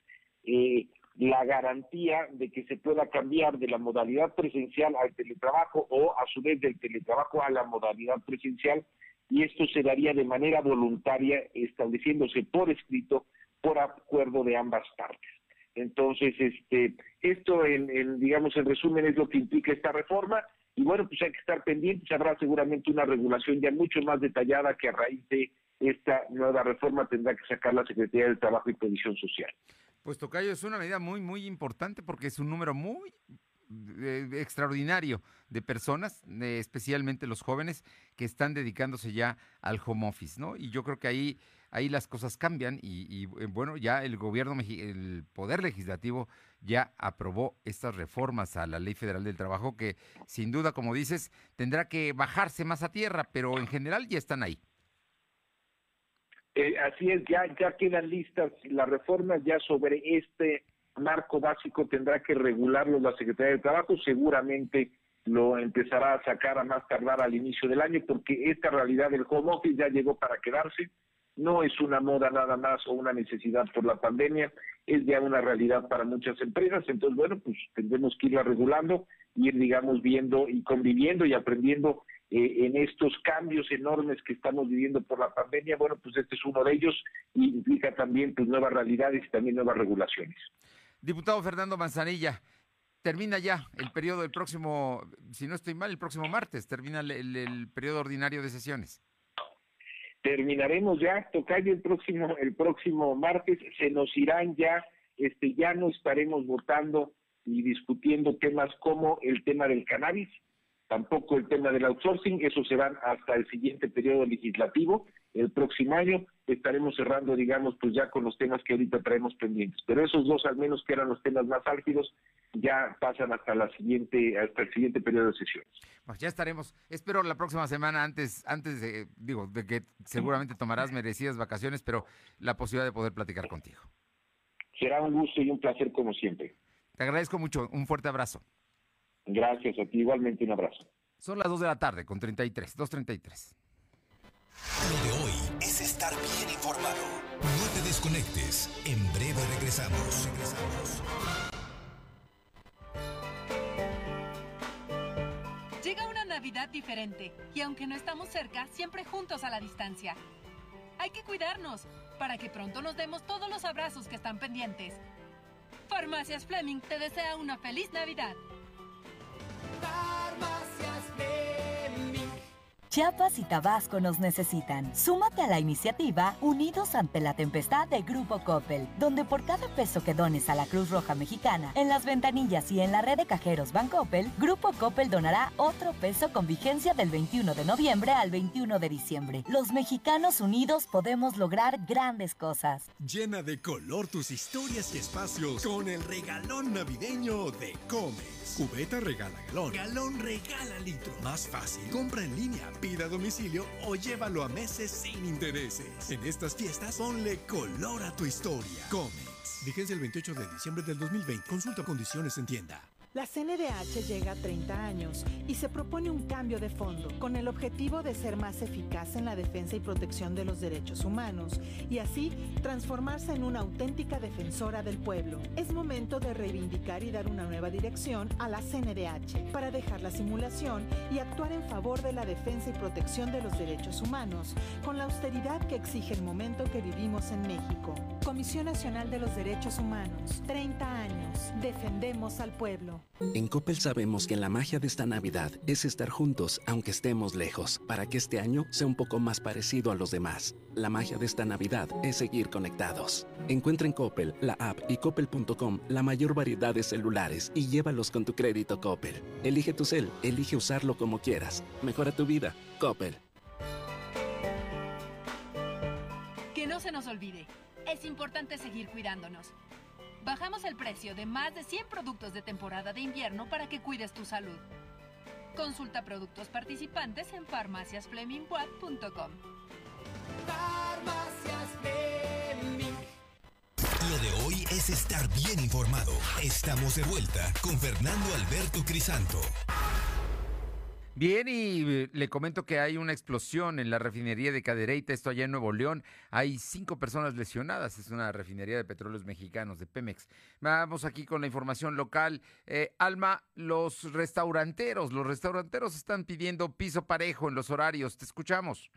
la garantía de que se pueda cambiar de la modalidad presencial al teletrabajo o a su vez del teletrabajo a la modalidad presencial y esto se daría de manera voluntaria estableciéndose por escrito por acuerdo de ambas partes. Entonces, este, esto, en, digamos, en resumen, es lo que implica esta reforma. Y bueno, pues hay que estar pendientes. Habrá seguramente una regulación ya mucho más detallada que a raíz de esta nueva reforma tendrá que sacar la Secretaría del Trabajo y Previsión Social. Pues Tocayo, es una medida muy, muy importante porque es un número muy eh, extraordinario de personas, especialmente los jóvenes, que están dedicándose ya al home office, ¿no? Y yo creo que ahí ahí las cosas cambian y, eh, bueno, ya el gobierno, el Poder Legislativo ya aprobó estas reformas a la Ley Federal del Trabajo que sin duda, como dices, tendrá que bajarse más a tierra, pero en general ya están ahí. Eh, así es, ya, ya quedan listas las reformas ya sobre este marco básico tendrá que regularlo la Secretaría del Trabajo, seguramente lo empezará a sacar a más tardar al inicio del año porque esta realidad del home office ya llegó para quedarse no es una moda nada más o una necesidad por la pandemia, es ya una realidad para muchas empresas, entonces bueno, pues tendremos que irla regulando, ir digamos viendo y conviviendo y aprendiendo eh, en estos cambios enormes que estamos viviendo por la pandemia, bueno, pues este es uno de ellos y implica también pues nuevas realidades y también nuevas regulaciones. Diputado Fernando Manzanilla, termina ya el periodo del próximo, si no estoy mal, el próximo martes, termina el periodo ordinario de sesiones terminaremos ya, Tocayo, el próximo, el próximo martes, se nos irán ya, este, ya no estaremos votando y discutiendo temas como el tema del cannabis, tampoco el tema del outsourcing, eso se van hasta el siguiente periodo legislativo, el próximo año estaremos cerrando, digamos, pues ya con los temas que ahorita traemos pendientes, pero esos dos al menos que eran los temas más álgidos, ya pasan hasta la siguiente, hasta el siguiente periodo de sesiones. Pues ya estaremos, espero la próxima semana antes, antes de, digo, de que seguramente tomarás merecidas vacaciones, pero la posibilidad de poder platicar contigo. Será un gusto y un placer como siempre. Te agradezco mucho, un fuerte abrazo. Gracias a ti, igualmente un abrazo. Son las 2 de la tarde con 33, 2.33. Lo de hoy es estar bien informado. No te desconectes. En breve regresamos. Regresamos. Llega una Navidad diferente y aunque no estamos cerca, siempre juntos a la distancia. Hay que cuidarnos para que pronto nos demos todos los abrazos que están pendientes. Farmacias Fleming te desea una feliz Navidad. Chiapas y Tabasco nos necesitan. Súmate a la iniciativa Unidos ante la Tempestad de Grupo Coppel, donde por cada peso que dones a la Cruz Roja Mexicana, en las ventanillas y en la red de cajeros Bancoppel, Grupo Coppel donará otro peso con vigencia del 21 de noviembre al 21 de diciembre. Los mexicanos unidos podemos lograr grandes cosas. Llena de color tus historias y espacios con el regalón navideño de Comex. Cubeta regala galón, galón regala litro. Más fácil, compra en línea, pida a domicilio o llévalo a meses sin intereses. En estas fiestas, ponle color a tu historia. Comex. Vigencia el 28 de diciembre del 2020. Consulta condiciones en tienda. La CNDH llega a 30 años y se propone un cambio de fondo con el objetivo de ser más eficaz en la defensa y protección de los derechos humanos y así transformarse en una auténtica defensora del pueblo. Es momento de reivindicar y dar una nueva dirección a la CNDH para dejar la simulación y actuar en favor de la defensa y protección de los derechos humanos con la austeridad que exige el momento que vivimos en México. Comisión Nacional de los Derechos Humanos, 30 años, defendemos al pueblo. En Coppel sabemos que la magia de esta Navidad es estar juntos aunque estemos lejos, para que este año sea un poco más parecido a los demás. La magia de esta Navidad es seguir conectados. Encuentra en Coppel, la app y coppel.com la mayor variedad de celulares y llévalos con tu crédito Coppel. Elige tu cel, elige usarlo como quieras. Mejora tu vida. Coppel. Que no se nos olvide, es importante seguir cuidándonos. Bajamos el precio de más de 100 productos de temporada de invierno para que cuides tu salud. Consulta productos participantes en farmaciasflemingwatt.com. Farmacias Fleming. Lo de hoy es estar bien informado. Estamos de vuelta con Fernando Alberto Crisanto. Bien, y eh, le comento que hay una explosión en la refinería de Cadereyta, esto allá en Nuevo León. Hay cinco personas lesionadas, es una refinería de petróleos mexicanos, de Pemex. Vamos aquí con la información local. Eh, Alma, los restauranteros, los restauranteros están pidiendo piso parejo en los horarios. Te escuchamos.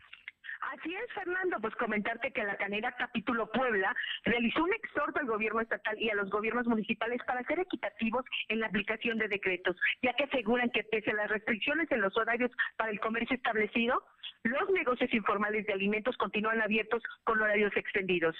Así es, Fernando, pues comentarte que la Canera Capítulo Puebla realizó un exhorto al gobierno estatal y a los gobiernos municipales para ser equitativos en la aplicación de decretos, ya que aseguran que pese a las restricciones en los horarios para el comercio establecido, los negocios informales de alimentos continúan abiertos con horarios extendidos.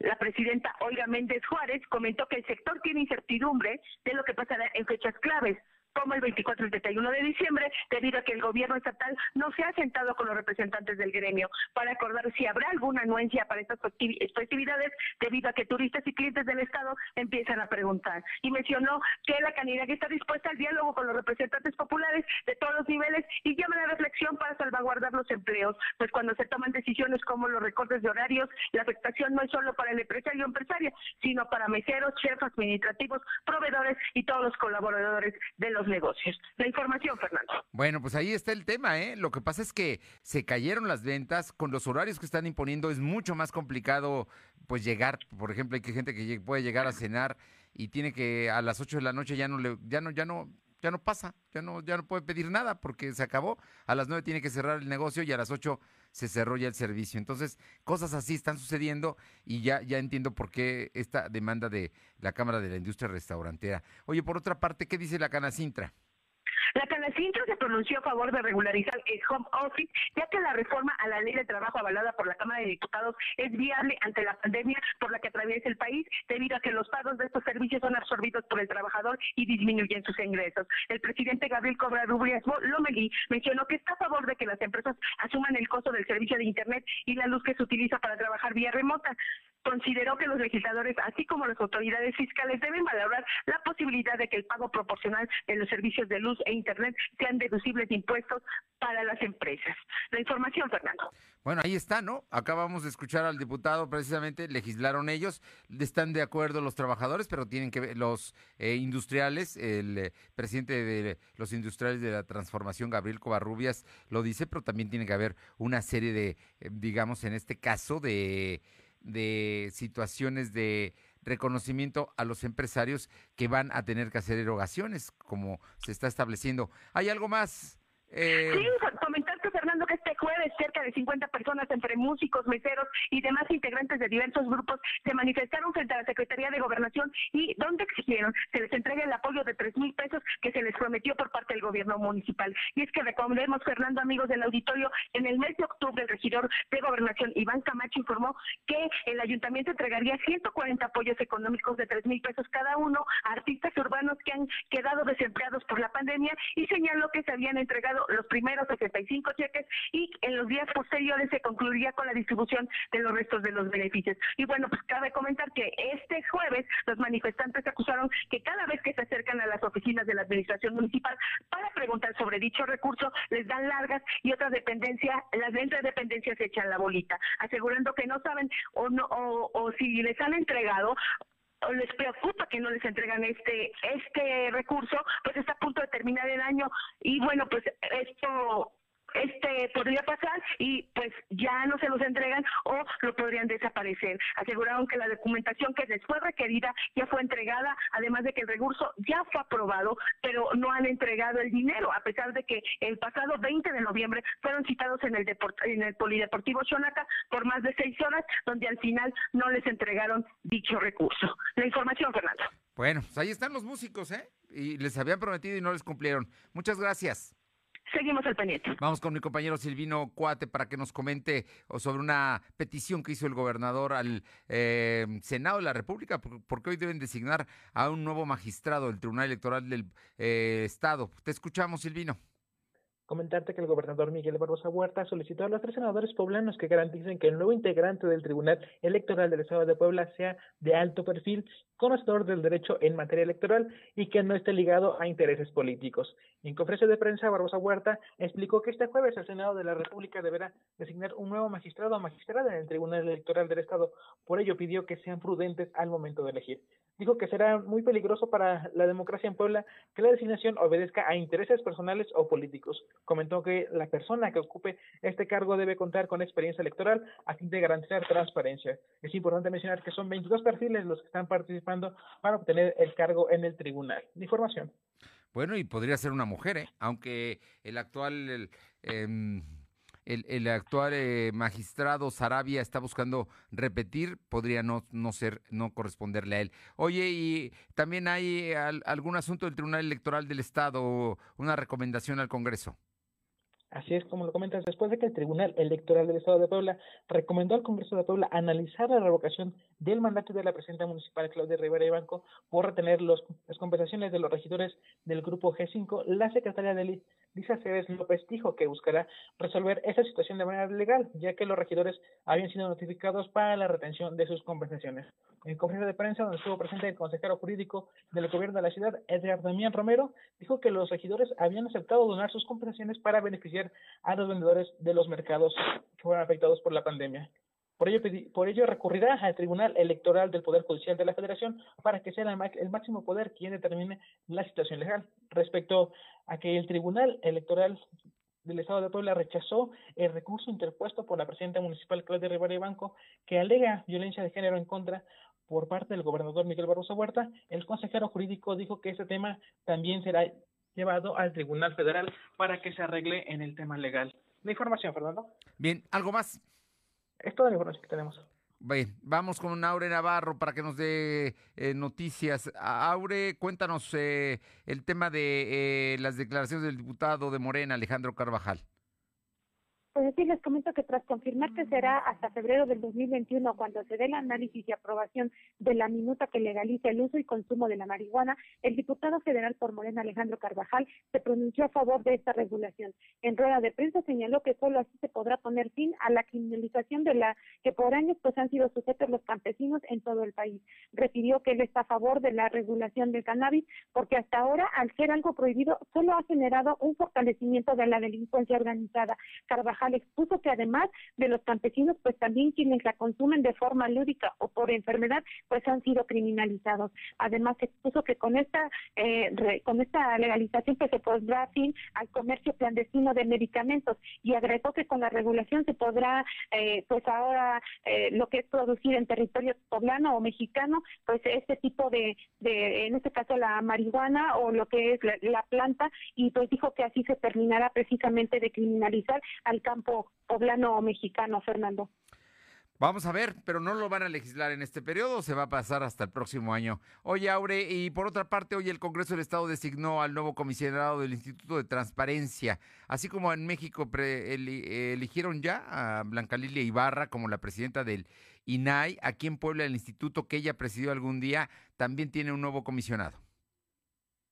La presidenta Olga Méndez Juárez comentó que el sector tiene incertidumbre de lo que pasará en fechas claves, como el 24 y 31 de diciembre, debido a que el gobierno estatal no se ha sentado con los representantes del gremio para acordar si habrá alguna anuencia para estas festividades, debido a que turistas y clientes del Estado empiezan a preguntar. Y mencionó que la candidatura está dispuesta al diálogo con los representantes populares de todos los niveles y llama a la reflexión para salvaguardar los empleos, pues cuando se toman decisiones como los recortes de horarios, la afectación no es solo para el empresario o empresaria, sino para meseros, chefs administrativos, proveedores y todos los colaboradores de los negocios. La información, Fernando. Bueno, pues ahí está el tema, ¿eh? Lo que pasa es que se cayeron las ventas, con los horarios que están imponiendo es mucho más complicado pues llegar, por ejemplo, hay gente que puede llegar a cenar y tiene que a las 8 de la noche ya no le ya no ya no ya no pasa, ya no ya no puede pedir nada porque se acabó, a las 9 tiene que cerrar el negocio y a las 8 se cerró ya el servicio. Entonces, cosas así están sucediendo y ya, ya entiendo por qué esta demanda de la Cámara de la Industria Restaurantera. Oye, por otra parte, ¿qué dice la Canacintra? La Canacintra se pronunció a favor de regularizar el home office, ya que la reforma a la ley de trabajo avalada por la Cámara de Diputados es viable ante la pandemia por la que atraviesa el país, debido a que los pagos de estos servicios son absorbidos por el trabajador y disminuyen sus ingresos. El presidente Gabriel Cobrarubias Lomelí mencionó que está a favor de que las empresas asuman el costo del servicio de Internet y la luz que se utiliza para trabajar vía remota consideró que los legisladores, así como las autoridades fiscales, deben valorar la posibilidad de que el pago proporcional de los servicios de luz e Internet sean deducibles de impuestos para las empresas. La información, Fernando. Bueno, ahí está, ¿no? Acabamos de escuchar al diputado, precisamente, legislaron ellos, están de acuerdo los trabajadores, pero tienen que ver los eh, industriales, el eh, presidente de los industriales de la transformación, Gabriel Covarrubias, lo dice, pero también tiene que haber una serie de, eh, digamos, en este caso, de de situaciones de reconocimiento a los empresarios que van a tener que hacer erogaciones, como se está estableciendo. ¿Hay algo más? Eh... Sí, cerca de 50 personas entre músicos, meseros y demás integrantes de diversos grupos se manifestaron frente a la Secretaría de Gobernación y donde exigieron se les entregue el apoyo de tres mil pesos que se les prometió por parte del gobierno municipal. Y es que recordemos, Fernando, amigos del auditorio, en el mes de octubre el regidor de Gobernación, Iván Camacho, informó que el ayuntamiento entregaría 140 apoyos económicos de tres mil pesos cada uno a artistas urbanos que han quedado desempleados por la pandemia y señaló que se habían entregado los primeros 65 cheques y los días posteriores se concluiría con la distribución de los restos de los beneficios. Y bueno, pues cabe comentar que este jueves los manifestantes acusaron que cada vez que se acercan a las oficinas de la administración municipal para preguntar sobre dicho recurso, les dan largas y otras dependencias, las de entre dependencias echan la bolita, asegurando que no saben o no o si les han entregado o les preocupa que no les entregan este este recurso, pues está a punto de terminar el año y bueno, pues esto este podría pasar y pues ya no se los entregan o lo podrían desaparecer. Aseguraron que la documentación que les fue requerida ya fue entregada, además de que el recurso ya fue aprobado, pero no han entregado el dinero, a pesar de que el pasado 20 de noviembre fueron citados en el, en el Polideportivo Chonaca por más de seis horas, donde al final no les entregaron dicho recurso. La información, Fernando. Bueno, pues ahí están los músicos, ¿eh? Y les habían prometido y no les cumplieron. Muchas gracias. Seguimos al pendiente. Vamos con mi compañero Silvino Cuate para que nos comente sobre una petición que hizo el gobernador al eh, Senado de la República, porque hoy deben designar a un nuevo magistrado del Tribunal Electoral del eh, Estado. Te escuchamos, Silvino. Comentarte que el gobernador Miguel Barbosa Huerta solicitó a los tres senadores poblanos que garanticen que el nuevo integrante del Tribunal Electoral del Estado de Puebla sea de alto perfil, conocedor del derecho en materia electoral y que no esté ligado a intereses políticos. En conferencia de prensa, Barbosa Huerta explicó que este jueves el Senado de la República deberá designar un nuevo magistrado o magistrada en el Tribunal Electoral del Estado. Por ello pidió que sean prudentes al momento de elegir. Dijo que será muy peligroso para la democracia en Puebla que la designación obedezca a intereses personales o políticos. Comentó que la persona que ocupe este cargo debe contar con experiencia electoral a fin de garantizar transparencia. Es importante mencionar que son 22 perfiles los que están participando para obtener el cargo en el tribunal. Información. Bueno, y podría ser una mujer, ¿eh? aunque el actual... El, em, el, actual eh, magistrado Sarabia está buscando repetir, podría no, no ser, no corresponderle a él. Oye, y también hay algún asunto del Tribunal Electoral del Estado, una recomendación al Congreso. Así es como lo comentas, después de que el Tribunal Electoral del Estado de Puebla recomendó al Congreso de Puebla analizar la revocación del mandato de la presidenta municipal Claudia Rivera y Banco por retener los, las compensaciones de los regidores del grupo G5, la secretaria de Lisa Cebes López dijo que buscará resolver esa situación de manera legal, ya que los regidores habían sido notificados para la retención de sus compensaciones. En conferencia de prensa, donde estuvo presente el consejero jurídico del gobierno de la ciudad, Edgar Damián Romero, dijo que los regidores habían aceptado donar sus compensaciones para beneficiar a los vendedores de los mercados que fueron afectados por la pandemia. Por ello, por ello recurrirá al Tribunal Electoral del Poder Judicial de la Federación para que sea el máximo poder quien determine la situación legal. Respecto a que el Tribunal Electoral del Estado de Puebla rechazó el recurso interpuesto por la presidenta municipal Claudia Rivera y Banco que alega violencia de género en contra por parte del gobernador Miguel Barroso Huerta, el consejero jurídico dijo que ese tema también será llevado al Tribunal Federal para que se arregle en el tema legal. La información, Fernando. Bien, ¿algo más? Es toda la información que tenemos. Bien, vamos con Aure Navarro para que nos dé eh, noticias. Aure, cuéntanos eh, el tema de eh, las declaraciones del diputado de Morena, Alejandro Carvajal. Pues sí, les comento que tras confirmar que será hasta febrero del 2021 cuando se dé el análisis y aprobación de la minuta que legalice el uso y consumo de la marihuana, el diputado federal por Morena Alejandro Carvajal se pronunció a favor de esta regulación. En rueda de prensa señaló que solo así se podrá poner fin a la criminalización de la que por años pues han sido sujetos los campesinos en todo el país. Refirió que él está a favor de la regulación del cannabis porque hasta ahora al ser algo prohibido solo ha generado un fortalecimiento de la delincuencia organizada. Carvajal expuso que además de los campesinos, pues también quienes la consumen de forma lúdica o por enfermedad, pues han sido criminalizados. Además expuso que con esta eh, con esta legalización pues se podrá fin al comercio clandestino de medicamentos y agregó que con la regulación se podrá eh, pues ahora eh, lo que es producir en territorio poblano o mexicano, pues este tipo de, de en este caso la marihuana o lo que es la, la planta y pues dijo que así se terminará precisamente de criminalizar al cabo campo poblano mexicano, Fernando. Vamos a ver, pero no lo van a legislar en este periodo, se va a pasar hasta el próximo año. Oye, Aure, y por otra parte, hoy el Congreso del Estado designó al nuevo comisionado del Instituto de Transparencia, así como en México eligieron ya a Blanca Lilia Ibarra como la presidenta del INAI, aquí en Puebla el instituto que ella presidió algún día también tiene un nuevo comisionado.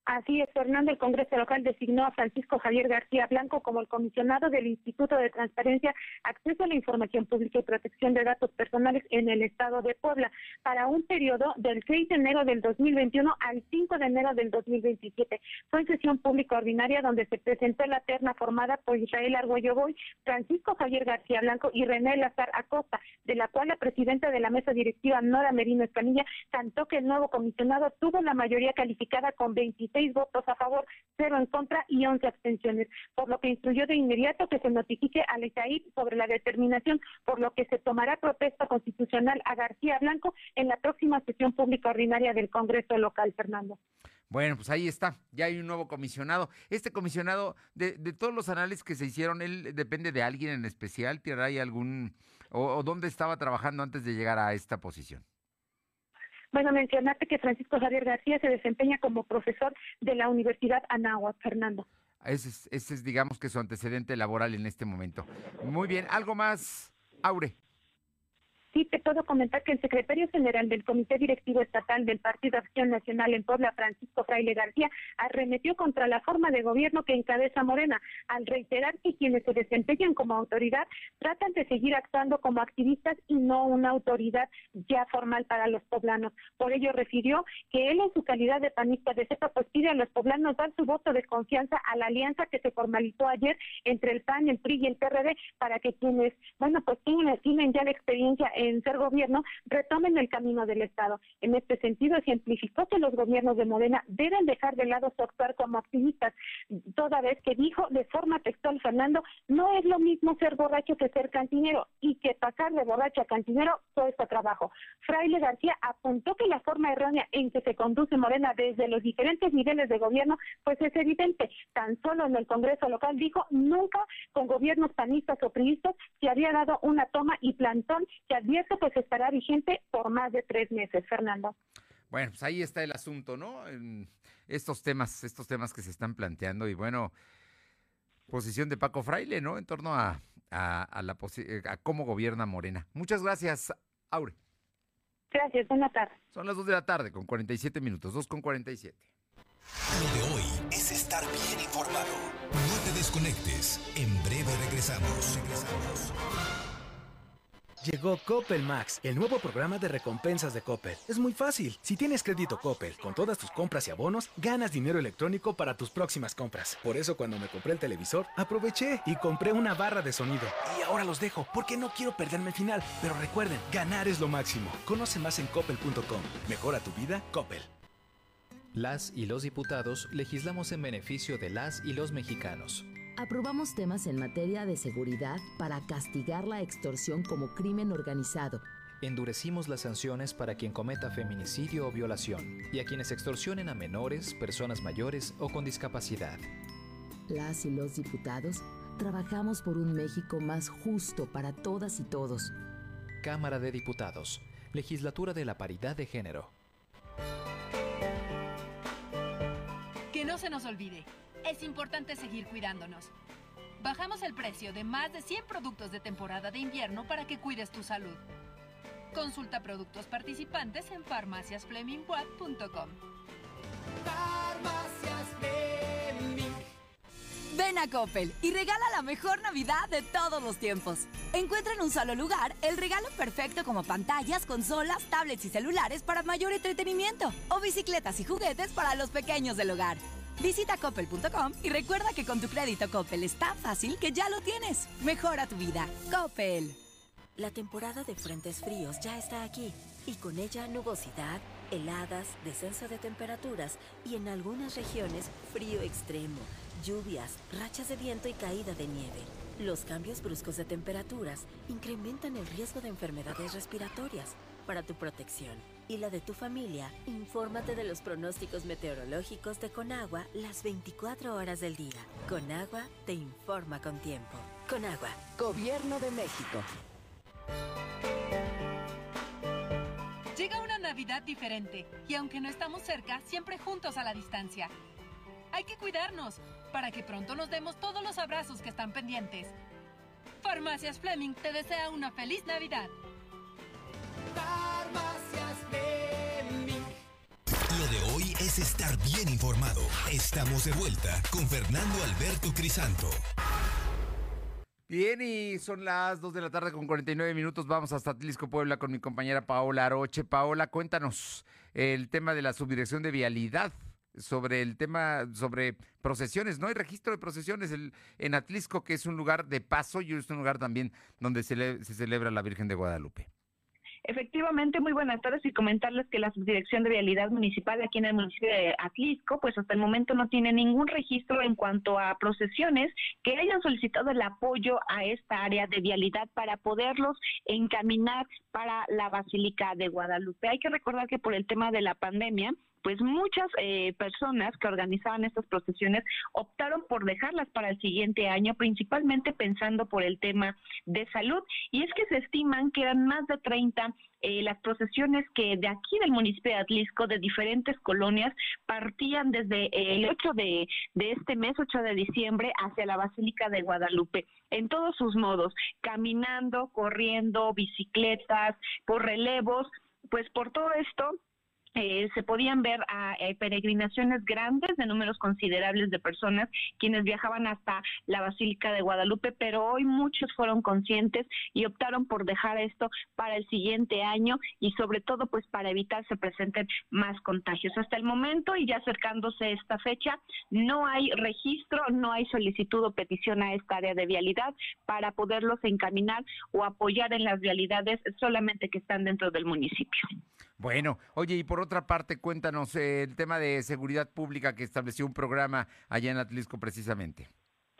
Así es, Fernando, el Congreso local designó a Francisco Javier García Blanco como el comisionado del Instituto de Transparencia, Acceso a la Información Pública y Protección de Datos Personales en el Estado de Puebla para un periodo del 6 de enero del 2021 al 5 de enero del 2027. Fue en sesión pública ordinaria donde se presentó la terna formada por Israel Argüello Boy, Francisco Javier García Blanco y René Lazar Acosta, de la cual la presidenta de la mesa directiva, Nora Merino Escanilla, cantó que el nuevo comisionado tuvo la mayoría calificada con 26 seis votos a favor, cero en contra y once abstenciones, por lo que instruyó de inmediato que se notifique al ESAID sobre la determinación, por lo que se tomará protesta constitucional a García Blanco en la próxima sesión pública ordinaria del Congreso local, Fernando. Bueno, pues ahí está, ya hay un nuevo comisionado. Este comisionado, de, de todos los análisis que se hicieron, ¿él depende de alguien en especial? ¿Tiene ahí algún, o dónde estaba trabajando antes de llegar a esta posición? Bueno, mencionaste que Francisco Javier García se desempeña como profesor de la Universidad Anáhuac, Fernando. Ese es, ese es, digamos que su antecedente laboral en este momento. Muy bien, ¿algo más, Aure? Sí, te puedo comentar que el secretario general del Comité Directivo Estatal del Partido Acción Nacional en Puebla, Francisco Fraile García, arremetió contra la forma de gobierno que encabeza Morena, al reiterar que quienes se desempeñan como autoridad tratan de seguir actuando como activistas y no una autoridad ya formal para los poblanos. Por ello refirió que él en su calidad de panista de CEPA pues pide a los poblanos dar su voto de confianza a la alianza que se formalizó ayer entre el PAN, el PRI y el PRD para que quienes, bueno, pues tienen, ya la experiencia en ser gobierno retomen el camino del Estado. En este sentido, ejemplificó que los gobiernos de Morena deben dejar de lado su actuar como activistas, toda vez que dijo de forma textual Fernando, no es lo mismo ser borracho que ser cantinero y que pasar de borracho a cantinero cuesta trabajo. Fraile García apuntó que la forma errónea en que se conduce Morena desde los diferentes niveles de gobierno, pues es evidente. Tan solo en el Congreso local dijo, nunca con gobiernos panistas o priistas se había dado una toma y plantón que y esto pues estará vigente por más de tres meses, Fernando. Bueno, pues ahí está el asunto, ¿no? En estos temas, estos temas que se están planteando y bueno, posición de Paco Fraile, ¿no? En torno a, a, la eh, a cómo gobierna Morena. Muchas gracias, Aure. Gracias, buena tarde. Son las 2 de la tarde con 47 minutos, 2 con 47. Lo de hoy es estar bien informado. No te desconectes. En breve regresamos. Regresamos. Llegó Coppel Max, el nuevo programa de recompensas de Coppel. Es muy fácil. Si tienes crédito Coppel con todas tus compras y abonos, ganas dinero electrónico para tus próximas compras. Por eso cuando me compré el televisor, aproveché y compré una barra de sonido. Y ahora los dejo porque no quiero perderme el final. Pero recuerden, ganar es lo máximo. Conoce más en coppel.com. Mejora tu vida, Coppel. Las y los diputados legislamos en beneficio de las y los mexicanos. Aprobamos temas en materia de seguridad para castigar la extorsión como crimen organizado. Endurecimos las sanciones para quien cometa feminicidio o violación y a quienes extorsionen a menores, personas mayores o con discapacidad. Las y los diputados trabajamos por un México más justo para todas y todos. Cámara de Diputados, Legislatura de la Paridad de Género. Que no se nos olvide es importante seguir cuidándonos. Bajamos el precio de más de 100 productos de temporada de invierno para que cuides tu salud. Consulta productos participantes en farmaciasflemingwatt.com. Farmacias Fleming. Ven a Coppel y regala la mejor Navidad de todos los tiempos. Encuentra en un solo lugar el regalo perfecto como pantallas, consolas, tablets y celulares para mayor entretenimiento o bicicletas y juguetes para los pequeños del hogar. Visita coppel.com y recuerda que con tu crédito Coppel es tan fácil que ya lo tienes. Mejora tu vida. Coppel. La temporada de frentes fríos ya está aquí y con ella nubosidad, heladas, descenso de temperaturas y en algunas regiones frío extremo, lluvias, rachas de viento y caída de nieve. Los cambios bruscos de temperaturas incrementan el riesgo de enfermedades respiratorias. Para tu protección y la de tu familia, infórmate de los pronósticos meteorológicos de Conagua las 24 horas del día. Conagua te informa con tiempo. Conagua, Gobierno de México. Llega una Navidad diferente y aunque no estamos cerca, siempre juntos a la distancia. Hay que cuidarnos para que pronto nos demos todos los abrazos que están pendientes. Farmacias Fleming te desea una feliz Navidad. Es estar bien informado. Estamos de vuelta con Fernando Alberto Crisanto. Bien, y son las 2 de la tarde con 49 minutos. Vamos hasta Atlisco, Puebla, con mi compañera Paola Aroche. Paola, cuéntanos el tema de la subdirección de vialidad sobre el tema, sobre procesiones. No hay registro de procesiones en Atlisco, que es un lugar de paso y es un lugar también donde se celebra la Virgen de Guadalupe. Efectivamente, muy buenas tardes y comentarles que la Subdirección de Vialidad Municipal aquí en el municipio de Atlisco, pues hasta el momento no tiene ningún registro en cuanto a procesiones que hayan solicitado el apoyo a esta área de vialidad para poderlos encaminar para la Basílica de Guadalupe. Hay que recordar que por el tema de la pandemia, pues muchas eh, personas que organizaban estas procesiones optaron por dejarlas para el siguiente año, principalmente pensando por el tema de salud. Y es que se estiman que eran más de 30 eh, las procesiones que de aquí del municipio de Atlisco, de diferentes colonias, partían desde el 8 de, de este mes, 8 de diciembre, hacia la Basílica de Guadalupe, en todos sus modos, caminando, corriendo, bicicletas, por relevos, pues por todo esto eh, se podían ver a, eh, peregrinaciones grandes de números considerables de personas quienes viajaban hasta la Basílica de Guadalupe, pero hoy muchos fueron conscientes y optaron por dejar esto para el siguiente año y sobre todo pues para evitar se presenten más contagios. Hasta el momento y ya acercándose esta fecha, no hay registro, no hay solicitud o petición a esta área de vialidad para poderlos encaminar o apoyar en las vialidades solamente que están dentro del municipio. Bueno, oye, y por otra parte, cuéntanos eh, el tema de seguridad pública que estableció un programa allá en Atlisco precisamente.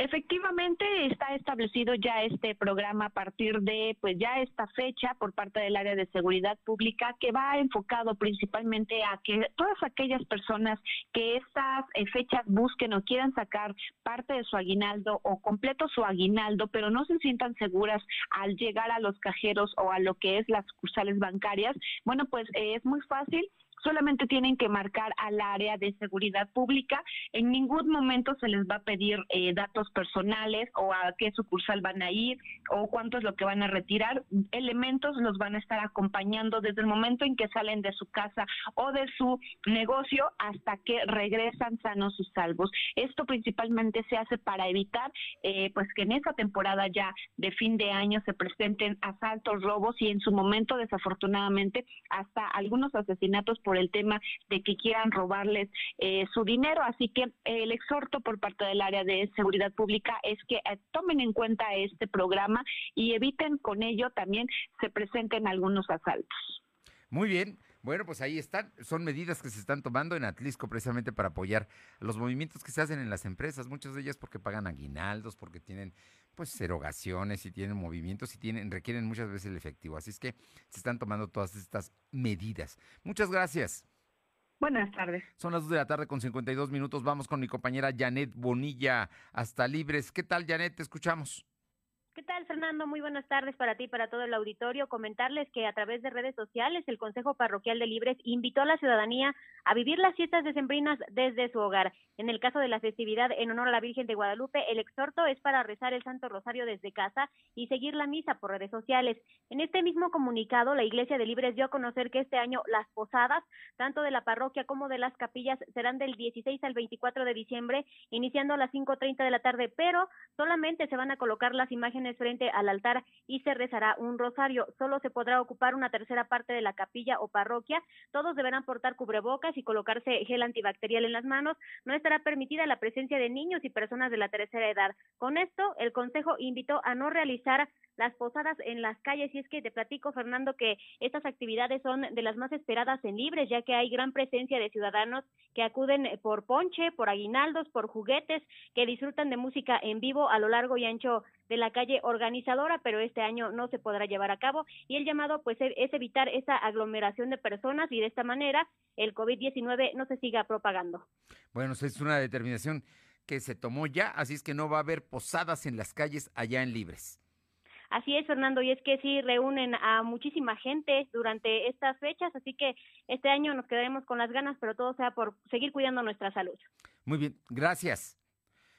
Efectivamente está establecido ya este programa a partir de pues ya esta fecha por parte del área de seguridad pública que va enfocado principalmente a que todas aquellas personas que estas eh, fechas busquen o quieran sacar parte de su aguinaldo o completo su aguinaldo, pero no se sientan seguras al llegar a los cajeros o a lo que es las sucursales bancarias, bueno, pues eh, es muy fácil solamente tienen que marcar al área de seguridad pública. En ningún momento se les va a pedir eh, datos personales o a qué sucursal van a ir o cuánto es lo que van a retirar. Elementos los van a estar acompañando desde el momento en que salen de su casa o de su negocio hasta que regresan sanos y salvos. Esto principalmente se hace para evitar eh, pues que en esa temporada ya de fin de año se presenten asaltos, robos y en su momento desafortunadamente hasta algunos asesinatos por el tema de que quieran robarles eh, su dinero. Así que el exhorto por parte del área de seguridad pública es que eh, tomen en cuenta este programa y eviten con ello también se presenten algunos asaltos. Muy bien. Bueno, pues ahí están. Son medidas que se están tomando en Atlisco precisamente para apoyar los movimientos que se hacen en las empresas. Muchas de ellas porque pagan aguinaldos, porque tienen pues erogaciones y tienen movimientos y tienen requieren muchas veces el efectivo. Así es que se están tomando todas estas medidas. Muchas gracias. Buenas tardes. Son las 2 de la tarde con 52 minutos. Vamos con mi compañera Janet Bonilla hasta Libres. ¿Qué tal, Janet? Te escuchamos. Muy buenas tardes para ti y para todo el auditorio. Comentarles que a través de redes sociales el Consejo Parroquial de Libres invitó a la ciudadanía a vivir las fiestas decembrinas desde su hogar. En el caso de la festividad en honor a la Virgen de Guadalupe, el exhorto es para rezar el Santo Rosario desde casa y seguir la misa por redes sociales. En este mismo comunicado, la Iglesia de Libres dio a conocer que este año las posadas, tanto de la parroquia como de las capillas, serán del 16 al 24 de diciembre, iniciando a las 5.30 de la tarde, pero solamente se van a colocar las imágenes frente al altar y se rezará un rosario. Solo se podrá ocupar una tercera parte de la capilla o parroquia. Todos deberán portar cubrebocas y colocarse gel antibacterial en las manos. No estará permitida la presencia de niños y personas de la tercera edad. Con esto, el Consejo invitó a no realizar las posadas en las calles. Y es que te platico, Fernando, que estas actividades son de las más esperadas en Libres, ya que hay gran presencia de ciudadanos que acuden por ponche, por aguinaldos, por juguetes, que disfrutan de música en vivo a lo largo y ancho de la calle organizadora, pero este año no se podrá llevar a cabo. Y el llamado, pues, e, es evitar esa aglomeración de personas y de esta manera el COVID-19 no se siga propagando. Bueno, es una determinación que se tomó ya, así es que no va a haber posadas en las calles allá en Libres. Así es, Fernando, y es que sí reúnen a muchísima gente durante estas fechas, así que este año nos quedaremos con las ganas, pero todo sea por seguir cuidando nuestra salud. Muy bien, gracias.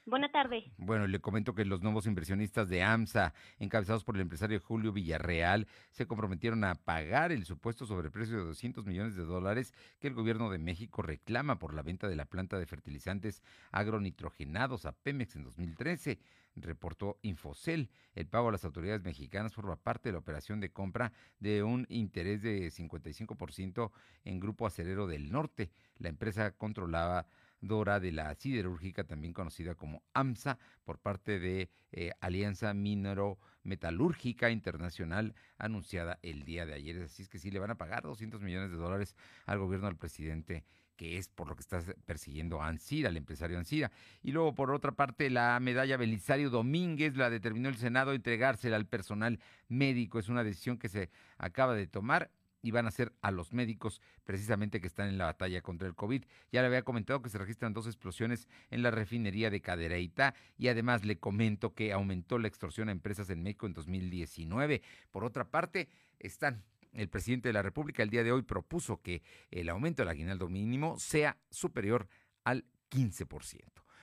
Buena tarde. Bueno, le comento que los nuevos inversionistas de AMSA, encabezados por el empresario Julio Villarreal, se comprometieron a pagar el supuesto sobreprecio de 200 millones de dólares que el gobierno de México reclama por la venta de la planta de fertilizantes agronitrogenados a Pemex en 2013 reportó Infocel. El pago a las autoridades mexicanas forma parte de la operación de compra de un interés de 55% en Grupo Acerero del Norte. La empresa controlaba Dora de la siderúrgica, también conocida como AMSA, por parte de eh, Alianza Minero Metalúrgica Internacional, anunciada el día de ayer. Así es que sí le van a pagar 200 millones de dólares al gobierno del presidente que es por lo que está persiguiendo a Ansira, el empresario Ansira. Y luego, por otra parte, la medalla Belisario Domínguez la determinó el Senado entregársela al personal médico. Es una decisión que se acaba de tomar y van a ser a los médicos precisamente que están en la batalla contra el COVID. Ya le había comentado que se registran dos explosiones en la refinería de Cadereyta y además le comento que aumentó la extorsión a empresas en México en 2019. Por otra parte, están el presidente de la República el día de hoy propuso que el aumento del aguinaldo mínimo sea superior al 15%.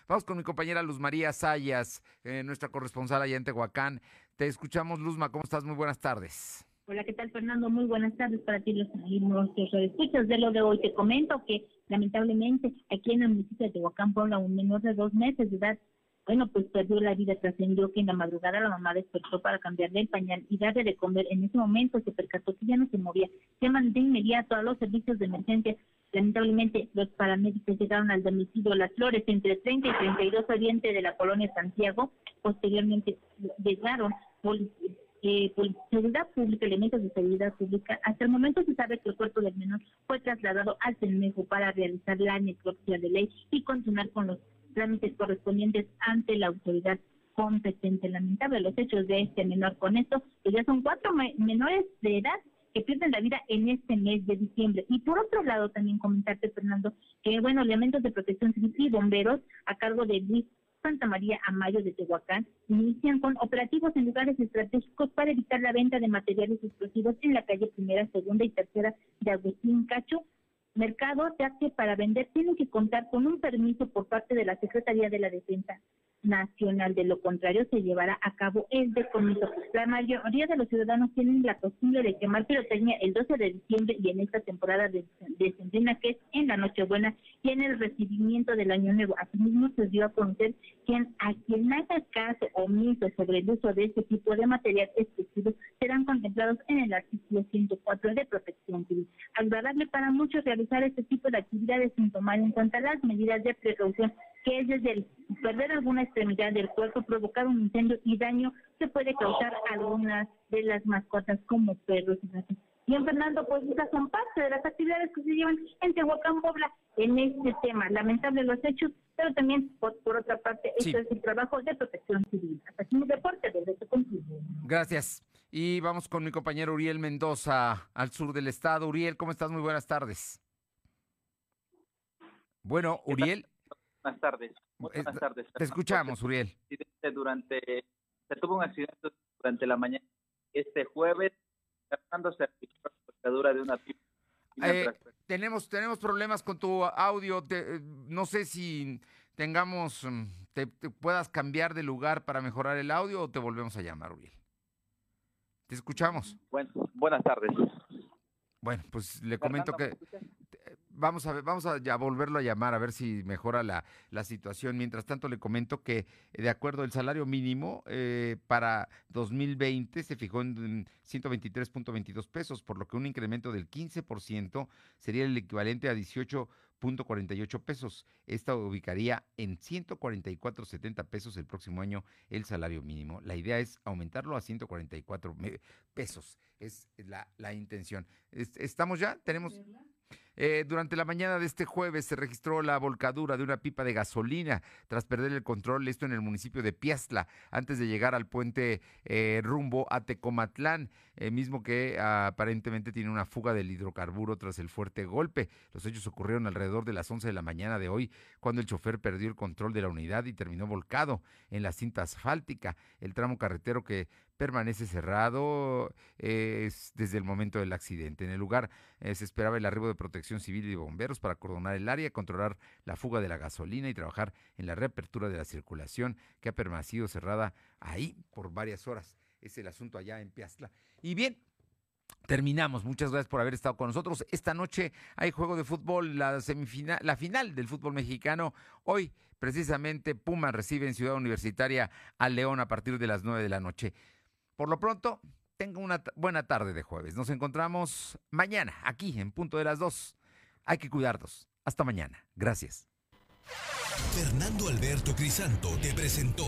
Vamos con mi compañera Luz María Sayas, eh, nuestra corresponsal allá en Tehuacán. Te escuchamos, Luzma. ¿Cómo estás? Muy buenas tardes. Hola, ¿qué tal, Fernando? Muy buenas tardes para ti, los nuestros escuchas de lo de hoy. Te comento que, lamentablemente, aquí en el municipio de Tehuacán, Puebla, un menor de dos meses de edad bueno, pues perdió la vida, trascendió que en la madrugada la mamá despertó para cambiarle el pañal y darle de comer. En ese momento se percató que ya no se movía. Llaman de inmediato a los servicios de emergencia. Lamentablemente, los paramédicos llegaron al domicilio Las Flores entre 30 y 32 oriente de la colonia Santiago. Posteriormente llegaron eh, seguridad pública, elementos de seguridad pública. Hasta el momento se sabe que el cuerpo del menor fue trasladado al CENMEJO para realizar la necropsia de ley y continuar con los trámites correspondientes ante la autoridad competente. Lamentable los hechos de este menor con esto, que ya son cuatro menores de edad que pierden la vida en este mes de diciembre. Y por otro lado, también comentarte, Fernando, que, bueno, elementos de protección civil y bomberos a cargo de Luis Santa María Amayo de Tehuacán inician con operativos en lugares estratégicos para evitar la venta de materiales explosivos en la calle primera, segunda y tercera de Agustín Cacho, mercado, ya que para vender tienen que contar con un permiso por parte de la Secretaría de la Defensa nacional. De lo contrario, se llevará a cabo el decomiso. La mayoría de los ciudadanos tienen la costumbre de quemar pirotecnia el 12 de diciembre y en esta temporada de, de que es en la Nochebuena y en el recibimiento del Año Nuevo. Asimismo, se dio a conocer que a quien haga caso omiso sobre el uso de este tipo de material explosivo serán contemplados en el artículo 104 de Protección Civil. Agradable para muchos realizar este tipo de actividades sin tomar en cuenta las medidas de precaución que es desde el perder alguna extremidad del cuerpo, provocar un incendio y daño que puede causar algunas de las mascotas como perros y gatos. Bien, Fernando, pues esas son parte de las actividades que se llevan en Tehuacán, Puebla, en este tema. Lamentable los hechos, pero también, por, otra parte, esto es el trabajo de protección civil. Hasta aquí mi deporte, desde este Gracias. Y vamos con mi compañero Uriel Mendoza, al sur del estado. Uriel, ¿cómo estás? Muy buenas tardes. Bueno, Uriel. Buenas tardes. buenas tardes. Te escuchamos, Uriel. Durante, se tuvo un accidente durante la mañana este jueves, tratándose de una eh, tenemos, tenemos problemas con tu audio. Eh, no sé si tengamos, mm, te, puedas cambiar de lugar para mejorar el audio o te volvemos a llamar, Uriel. Te escuchamos. Bueno, buenas tardes. Bueno, pues le comento que vamos a ver, vamos a ya volverlo a llamar a ver si mejora la, la situación. Mientras tanto, le comento que de acuerdo al salario mínimo eh, para 2020 se fijó en 123.22 pesos, por lo que un incremento del 15% sería el equivalente a 18.48 pesos. Esta ubicaría en 144.70 pesos el próximo año el salario mínimo. La idea es aumentarlo a 144 pesos. Es la, la intención. ¿Estamos ya? ¿Tenemos? Eh, durante la mañana de este jueves se registró la volcadura de una pipa de gasolina tras perder el control, esto en el municipio de Piastla, antes de llegar al puente eh, rumbo a Tecomatlán, eh, mismo que aparentemente tiene una fuga del hidrocarburo tras el fuerte golpe. Los hechos ocurrieron alrededor de las 11 de la mañana de hoy, cuando el chofer perdió el control de la unidad y terminó volcado en la cinta asfáltica. El tramo carretero que permanece cerrado desde el momento del accidente. En el lugar se esperaba el arribo de protección civil y bomberos para acordonar el área, controlar la fuga de la gasolina y trabajar en la reapertura de la circulación que ha permanecido cerrada ahí por varias horas. Es el asunto allá en Piastla. Y bien, Terminamos. Muchas gracias por haber estado con nosotros. Esta noche hay juego de fútbol, la semifinal, la final del fútbol mexicano. Hoy, precisamente, Puma recibe en Ciudad Universitaria a León a partir de las nueve de la noche. Por lo pronto, tenga una buena tarde de jueves. Nos encontramos mañana, aquí, en punto de las dos. Hay que cuidarnos. Hasta mañana. Gracias. Fernando Alberto Crisanto te presentó